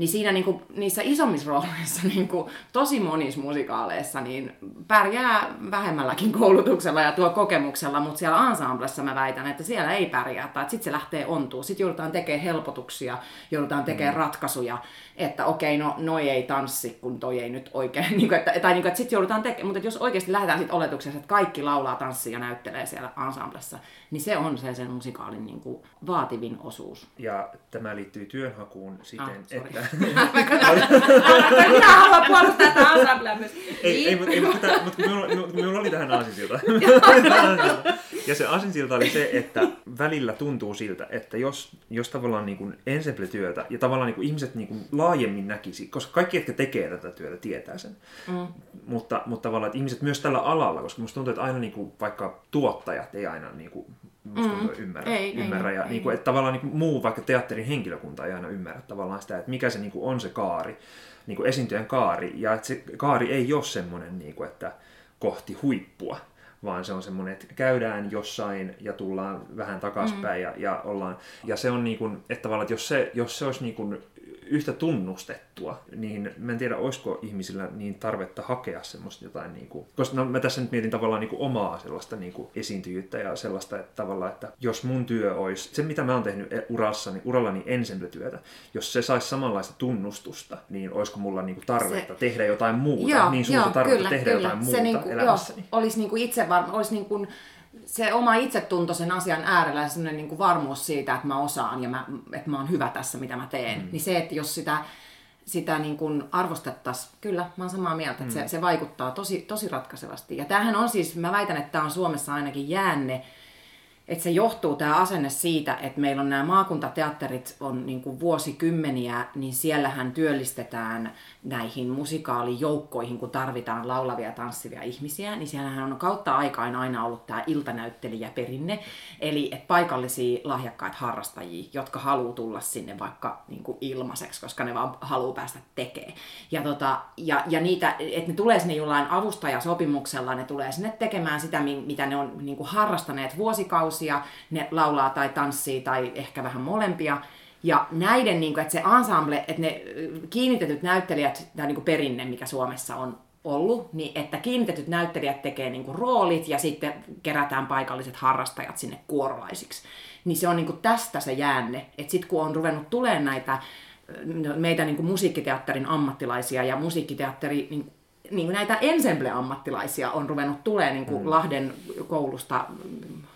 Niin siinä niin kuin, niissä isommissa rooleissa, niin kuin, tosi monissa musikaaleissa, niin pärjää vähemmälläkin koulutuksella ja tuo kokemuksella, mutta siellä ensemblessa mä väitän, että siellä ei pärjää, tai sitten se lähtee ontuu. Sitten joudutaan tekemään helpotuksia, joudutaan tekemään mm. ratkaisuja, että okei, no noi ei tanssi, kun toi ei nyt oikein, niin kuin, että, tai niin kuin, että sitten joudutaan tekemään, mutta jos oikeasti lähdetään sitten oletuksessa, että kaikki laulaa, tanssii ja näyttelee siellä ensemblessa, niin se on se sen musikaalin niin kuin, vaativin osuus. Ja tämä liittyy työnhakuun siten, Ah, sorry. että... Minä haluan puolustaa tätä ensemblea myös. ei, ei, mutta, ei, minulla, minulla, minulla oli tähän aasinsilta. ja se aasinsilta oli se, että välillä tuntuu siltä, että jos, jos tavallaan niin kuin ensemble-työtä ja tavallaan niin kuin ihmiset niin kuin laajemmin näkisi, koska kaikki, jotka tekee tätä työtä, tietää sen. Mm. Mutta, mutta tavallaan, että ihmiset myös tällä alalla, koska musta tuntuu, että aina niin kuin, vaikka tuottajat ei aina niin kuin, tuntuu, ymmärrä. Ei, ei, ymmärrä ja ei. niin kuin, että tavallaan niin kuin, muu vaikka teatterin henkilökunta ei aina ymmärrä tavallaan sitä, että mikä se niin kuin, on se kaari, niin kuin esiintyjän kaari, ja että se kaari ei ole semmoinen, niin kuin, että kohti huippua, vaan se on semmoinen, että käydään jossain ja tullaan vähän takaspäin mm. ja, ja ollaan. Ja se on niin kuin, että tavallaan, että jos se, jos se olisi niin kuin yhtä tunnustettua, niin mä en tiedä, olisiko ihmisillä niin tarvetta hakea semmoista jotain, niin kuin, koska no, mä tässä nyt mietin tavallaan niin kuin omaa sellaista niin kuin esiintyjyyttä ja sellaista, että tavallaan, että jos mun työ olisi, se mitä mä oon tehnyt urassani, urallani ensemble-työtä, jos se saisi samanlaista tunnustusta, niin olisiko mulla niin kuin tarvetta se, tehdä jotain muuta, niin suurta tarvetta tehdä jotain muuta se niinku, elämässäni. Joo, olisi niinku itse varma, olisi niinku se oma itsetunto sen asian äärellä ja semmoinen niinku varmuus siitä, että mä osaan ja mä, että mä oon hyvä tässä, mitä mä teen. Mm. Niin se, että jos sitä, sitä niin kuin arvostettaisiin, kyllä, mä oon samaa mieltä, että mm. se, se vaikuttaa tosi, tosi ratkaisevasti. Ja tämähän on siis, mä väitän, että tämä on Suomessa ainakin jäänne, että se johtuu tämä asenne siitä, että meillä on nämä maakuntateatterit on niin kuin vuosikymmeniä, niin siellähän työllistetään näihin musikaalijoukkoihin, kun tarvitaan laulavia tanssivia ihmisiä, niin siellähän on kautta aikaan aina ollut tämä iltanäyttelijäperinne, eli että paikallisia lahjakkaita harrastajia, jotka haluaa tulla sinne vaikka niin kuin ilmaiseksi, koska ne vaan haluaa päästä tekemään. Ja, tota, ja, ja niitä, että ne tulee sinne jollain avustajasopimuksella, ne tulee sinne tekemään sitä, mi- mitä ne on niin kuin harrastaneet vuosikausia, ne laulaa tai tanssii tai ehkä vähän molempia, ja näiden, niin kuin, että se ensemble, että ne ö, kiinnitetyt näyttelijät, tämä niin kuin perinne, mikä Suomessa on ollut, niin että kiinnitetyt näyttelijät tekee niin kuin roolit ja sitten kerätään paikalliset harrastajat sinne kuorolaisiksi. Niin se on niin kuin tästä se jäänne, että sitten kun on ruvennut tulemaan näitä ö, meitä niin kuin musiikkiteatterin ammattilaisia ja musiikkiteatteri niin niin kuin näitä ensemble-ammattilaisia on ruvennut tulee niin kuin mm. Lahden koulusta,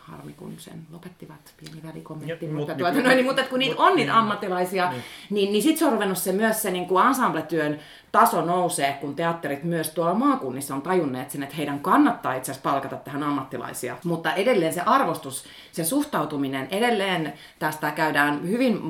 harmi kun sen lopettivat, pieni välikommentti, Ja, mutta, mut- tuota, noin, niin, mutta kun niitä on niitä niin. ammattilaisia, niin, niin sitten se on ruvennut se myös se niin kuin ensembletyön taso nousee, kun teatterit myös tuolla maakunnissa on tajunneet sen, että heidän kannattaa itse asiassa palkata tähän ammattilaisia. Mutta edelleen se arvostus, se suhtautuminen, edelleen tästä käydään hyvin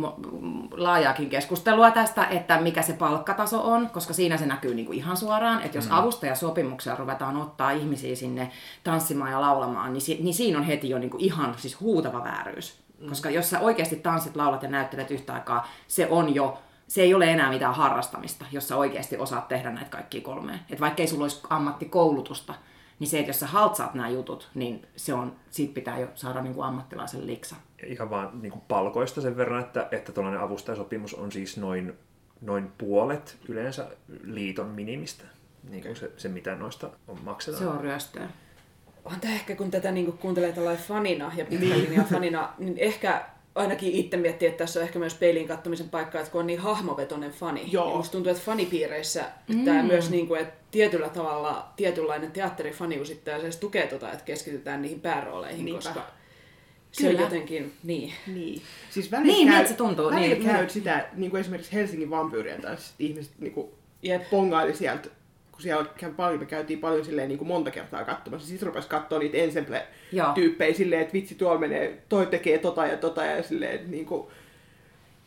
laajaakin keskustelua tästä, että mikä se palkkataso on, koska siinä se näkyy niin kuin ihan suoraan, että jos mm. avustajasopimuksella ruvetaan ottaa ihmisiä sinne tanssimaan ja laulamaan, niin, si- niin siinä on heti jo niin kuin ihan siis huutava vääryys. Koska jos sä oikeasti tanssit, laulat ja näyttelet yhtä aikaa, se on jo se ei ole enää mitään harrastamista, jos sä oikeasti osaat tehdä näitä kaikkia kolmea. Et vaikka ei sulla olisi ammattikoulutusta, niin se, että jos sä haltsaat nämä jutut, niin se on, siitä pitää jo saada niin kuin ammattilaisen liksa. ihan vaan niin kuin palkoista sen verran, että, että tuollainen avustajasopimus on siis noin, noin puolet yleensä liiton minimistä, niin kuin se, se mitä noista on maksetaan. Se on ryöstöä. On tämä ehkä, kun tätä niinku kuuntelee tällainen fanina ja pitkän linjan fanina, niin ehkä ainakin itse miettii, että tässä on ehkä myös peilin kattomisen paikka, että kun on niin hahmovetoinen fani. Joo. Ja musta tuntuu, että fanipiireissä mm. tämä myös niin kuin, että tietyllä tavalla tietynlainen teatterifanius itse asiassa tukee tota, että keskitytään niihin päärooleihin, Niinpä. koska se on Kyllä. jotenkin, niin. Niin. Siis välillä Niin, käy, se tuntuu, Välillä niin. käy sitä, niin kuin esimerkiksi Helsingin vampyyrien taas ihmiset niin kuin Jep. pongaili sieltä, kun siellä paljon, me käytiin paljon silleen niin kuin monta kertaa katsomassa. Sitten rupesi katsoa niitä Joo. ensemble-tyyppejä silleen, että vitsi tuolla menee, toi tekee tota ja tota ja silleen, että niin kuin,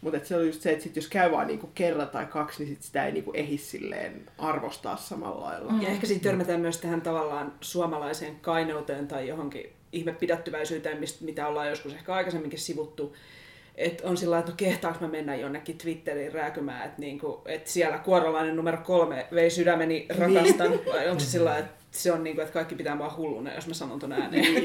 mutta se on just se, että sit jos käy vaan niinku kerran tai kaksi, niin sit sitä ei niinku ehdi silleen arvostaa samalla lailla. Ja ehkä sitten törmätään myös tähän tavallaan suomalaiseen kaineuteen tai johonkin ihmepidättyväisyyteen, mistä, mitä ollaan joskus ehkä aikaisemminkin sivuttu. Että on sillä että no kehtaanko mä mennä jonnekin Twitteriin rääkymään, että niinku, et siellä kuorolainen numero kolme vei sydämeni rakastan, vai onko se sillä että se on niinku, että kaikki pitää vaan hulluna, jos mä sanon ton ääneen.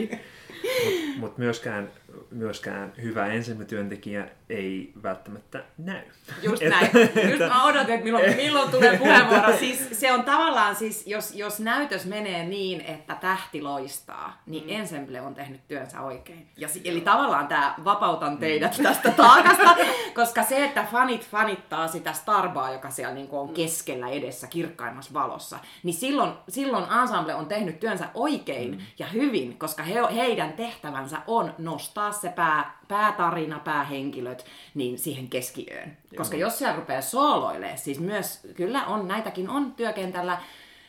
Mutta mut myöskään, myöskään hyvä ensimmäistyöntekijä ei välttämättä näy. Just näin. Just mä odotin, että milloin, milloin tulee puheenvuoro. Siis se on tavallaan siis, jos, jos näytös menee niin, että tähti loistaa, niin mm. Ensemble on tehnyt työnsä oikein. Ja, eli tavallaan tämä vapautan teidät tästä taakasta, koska se, että fanit fanittaa sitä starbaa, joka siellä niinku on keskellä edessä kirkkaimmassa valossa, niin silloin, silloin ensemble on tehnyt työnsä oikein mm. ja hyvin, koska he, heidän tehtävänsä on nostaa se pää, päätarina, päähenkilöt niin siihen keskiöön. Koska jos siellä rupeaa sooloilemaan, siis myös, kyllä on, näitäkin on työkentällä,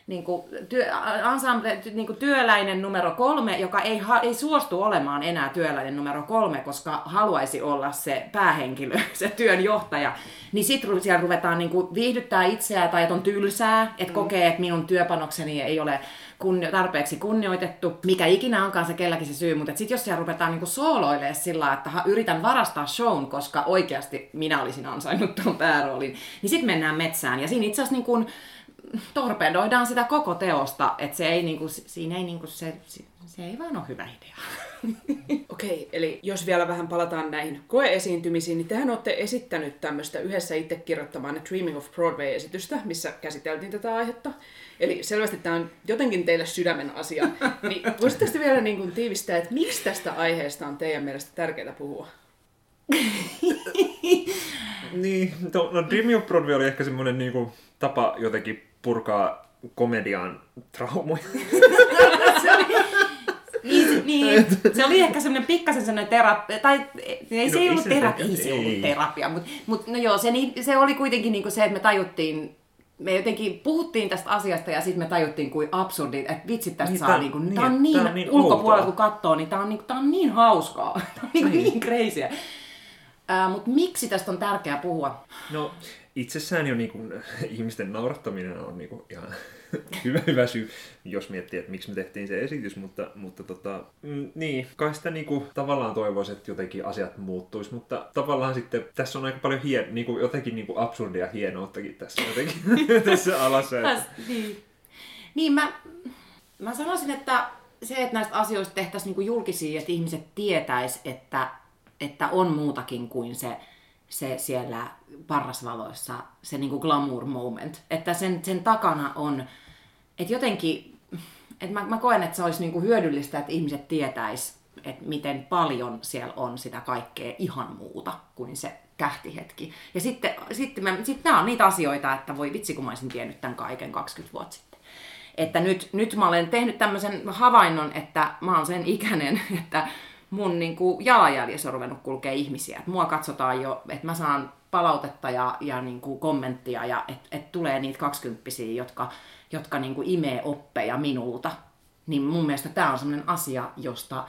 niin kuin, työ, ensemble, niin kuin työläinen numero kolme, joka ei, ha, ei suostu olemaan enää työläinen numero kolme, koska haluaisi olla se päähenkilö, se työnjohtaja, niin sitten siellä ruvetaan niin kuin, viihdyttää itseään tai että on tylsää, että kokee, että minun työpanokseni ei ole kunnio- tarpeeksi kunnioitettu, mikä ikinä onkaan se kelläkin se syy, mutta sitten jos siellä ruvetaan niinku sooloilemaan sillä että ha, yritän varastaa shown, koska oikeasti minä olisin ansainnut tuon pääroolin, niin sitten mennään metsään. Ja siinä itse asiassa niinku, torpedoidaan sitä koko teosta, että se ei niinku, siinä ei niinku, se, se, se ei vaan ole hyvä idea. Okei, eli jos vielä vähän palataan näihin koeesiintymisiin, niin tehän olette esittänyt tämmöistä yhdessä itse kirjoittamaan Dreaming of Broadway-esitystä, missä käsiteltiin tätä aihetta. Eli selvästi tämä on jotenkin teille sydämen asia. Niin voisitteko te vielä niin kuin tiivistää, että miksi tästä aiheesta on teidän mielestä tärkeää puhua? Niin, no, no Dreaming of Broadway oli ehkä semmoinen niinku, tapa jotenkin purkaa komedian traumoja. Niin, niin, se oli ehkä semmoinen pikkasen semmoinen terapia, tai ei se No, ei ei ollut se terapia, ei se ei. ollut terapia, mutta mut, no joo, se, niin, se oli kuitenkin niinku se, että me tajuttiin, me jotenkin puhuttiin tästä asiasta ja sitten me tajuttiin kuin absurdi, että vitsit tästä Niin, saa tää- niinku, niin, tää on niin, tää on niin ulkopuolelta outoa. kun katsoo, niin tää on, niinku, tää on niin hauskaa, tää on niinku niin crazyä. Uh, mutta miksi tästä on tärkeää puhua? No itsessään jo niinku, ihmisten naurattaminen on niinku ihan hyvä, hyvä syy, jos miettii, että miksi me tehtiin se esitys, mutta, mutta tota, mm, niin, kai sitä niinku, tavallaan toivoisi, että jotenkin asiat muuttuisi, mutta tavallaan sitten tässä on aika paljon hien, niinku, jotenkin niinku absurdia hienouttakin tässä jotenkin tässä alassa. Että, niin. niin mä, mä sanoisin, että se, että näistä asioista tehtäisiin niinku julkisia, että ihmiset tietäis, että, että on muutakin kuin se, se siellä parrasvaloissa, se niinku glamour moment. Että sen, sen takana on, että jotenkin, että mä, mä koen, että se olisi niinku hyödyllistä, että ihmiset tietäis, että miten paljon siellä on sitä kaikkea ihan muuta kuin se kähtihetki. Ja sitten, sitten, mä, sitten nämä on niitä asioita, että voi vitsi, kun mä olisin tiennyt tämän kaiken 20 vuotta sitten. Että nyt, nyt mä olen tehnyt tämmöisen havainnon, että mä oon sen ikäinen, että mun niin kuin jalanjäljessä on ruvennut kulkea ihmisiä. Että mua katsotaan jo, että mä saan palautetta ja, ja niin kuin kommenttia ja että et tulee niitä kaksikymppisiä, jotka, jotka niin kuin imee oppeja minulta. Niin mun mielestä tämä on semmoinen asia, josta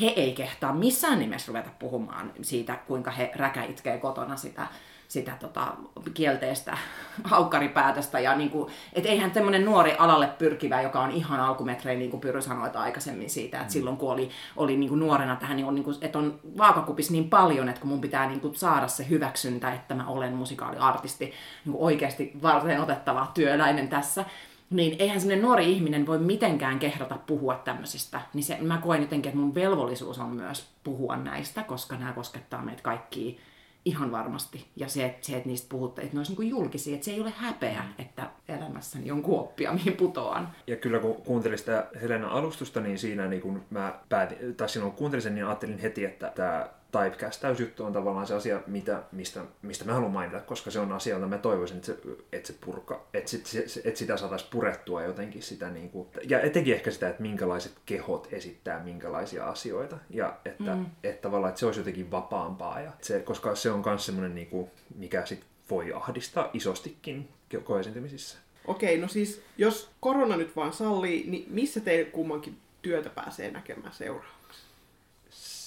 he ei kehtaa missään nimessä ruveta puhumaan siitä, kuinka he räkäitkee kotona sitä, sitä tota, kielteistä haukkaripäätöstä. Ja niin kuin, et eihän semmoinen nuori alalle pyrkivä, joka on ihan alkumetrein, niin kuin Pyry sanoi aikaisemmin siitä, että silloin kun oli, oli niin kuin nuorena tähän, niin on, niin kuin, että on vaakakupissa niin paljon, että kun mun pitää niin kuin saada se hyväksyntä, että mä olen musikaaliartisti, niin kuin oikeasti varten otettava työläinen tässä, niin eihän semmoinen nuori ihminen voi mitenkään kehdata puhua tämmöisistä. Niin se, mä koen jotenkin, että mun velvollisuus on myös puhua näistä, koska nämä koskettaa meitä kaikkia ihan varmasti. Ja se, että, se, että niistä puhutte, että ne olisi niin julkisia, että se ei ole häpeä, että elämässäni on kuoppia, mihin putoan. Ja kyllä kun kuuntelin sitä Helena alustusta, niin siinä niin kun mä päätin, tai silloin kun kuuntelin sen, niin ajattelin heti, että tämä typecast-juttu on tavallaan se asia, mitä, mistä, mistä mä haluan mainita, koska se on asia, jota mä toivoisin, että se, että se purka, että, sit, se, että sitä saataisiin purettua jotenkin sitä, niin kuin, ja etenkin ehkä sitä, että minkälaiset kehot esittää minkälaisia asioita, ja että, mm. että tavallaan, että se olisi jotenkin vapaampaa, ja se, koska se on myös semmoinen, niin kuin, mikä sit voi ahdistaa isostikin koeesiintymisissä. Okei, no siis jos korona nyt vaan sallii, niin missä teidän kummankin työtä pääsee näkemään seuraavaksi?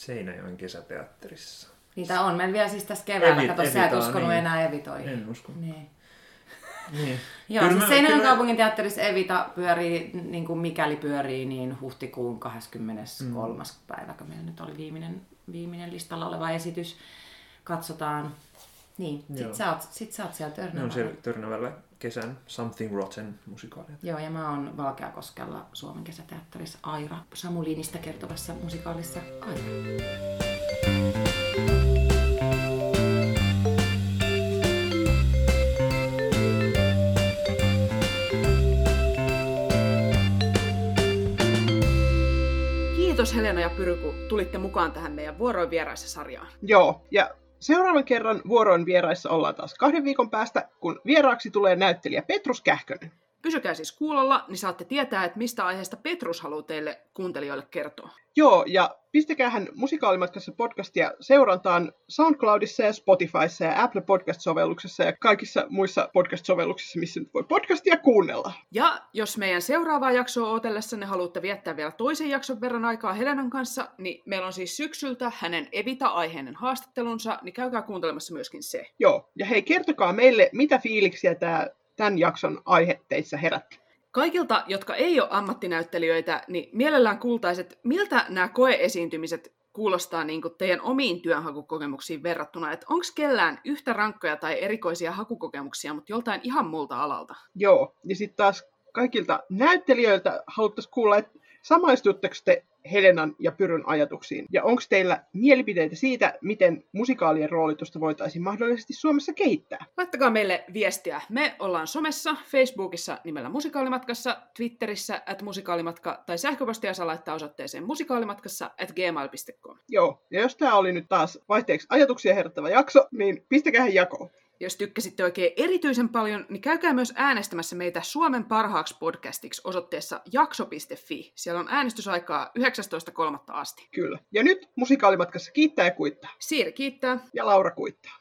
Seinäjoen kesäteatterissa. Niitä on. Meillä vielä siis tässä keväällä. Kato, sä et uskonut niin. enää Evitoihin. En usko. Niin. Niin. Joo, Kyllä siis Seinäjoen kyllä- kaupungin teatterissa Evita pyörii, niin kuin mikäli pyörii, niin huhtikuun 23. Mm. päivä, kun meillä nyt oli viimeinen, viimeinen listalla oleva esitys. Katsotaan. Niin, Joo. sit sä, oot, sit sä oot siellä Ne on Törnävällä. siellä Törnävällä kesän Something Rotten musikaalia. Joo, ja mä oon Valkeakoskella Suomen kesäteatterissa Aira, Samuliinista kertovassa musikaalissa Aira. Kiitos Helena ja Pyry, kun tulitte mukaan tähän meidän vuoroin vieraissa sarjaan. Joo, ja seuraavan kerran vuoroin vieraissa ollaan taas kahden viikon päästä, kun vieraaksi tulee näyttelijä Petrus Kähkönen. Pysykää siis kuulolla, niin saatte tietää, että mistä aiheesta Petrus haluaa teille kuuntelijoille kertoa. Joo, ja pistäkäähän musikaalimatkassa podcastia seurantaan SoundCloudissa ja Spotifyssa ja Apple Podcast-sovelluksessa ja kaikissa muissa podcast-sovelluksissa, missä nyt voi podcastia kuunnella. Ja jos meidän seuraavaa jaksoa odotellessanne haluatte viettää vielä toisen jakson verran aikaa Helenan kanssa, niin meillä on siis syksyltä hänen Evita-aiheinen haastattelunsa, niin käykää kuuntelemassa myöskin se. Joo, ja hei, kertokaa meille, mitä fiiliksiä tämä tämän jakson aihe teissä herätti. Kaikilta, jotka ei ole ammattinäyttelijöitä, niin mielellään kuultaisiin, että miltä nämä koeesiintymiset kuulostaa niin kuin teidän omiin työnhakukokemuksiin verrattuna. Että onko kellään yhtä rankkoja tai erikoisia hakukokemuksia, mutta joltain ihan muulta alalta? Joo, ja sitten taas kaikilta näyttelijöiltä haluttaisiin kuulla, että samaistutteko te Helenan ja Pyryn ajatuksiin? Ja onko teillä mielipiteitä siitä, miten musikaalien roolitusta voitaisiin mahdollisesti Suomessa kehittää? Laittakaa meille viestiä. Me ollaan somessa, Facebookissa nimellä Musikaalimatkassa, Twitterissä at musikaalimatka tai sähköpostia saa laittaa osoitteeseen musikaalimatkassa at gmail.com. Joo, ja jos tämä oli nyt taas vaihteeksi ajatuksia herättävä jakso, niin pistäkää jakoon. Jos tykkäsitte oikein erityisen paljon, niin käykää myös äänestämässä meitä Suomen parhaaksi podcastiksi osoitteessa jakso.fi. Siellä on äänestysaikaa 19.3. asti. Kyllä. Ja nyt musikaalimatkassa kiittää ja kuittaa. Siiri kiittää. Ja Laura kuittaa.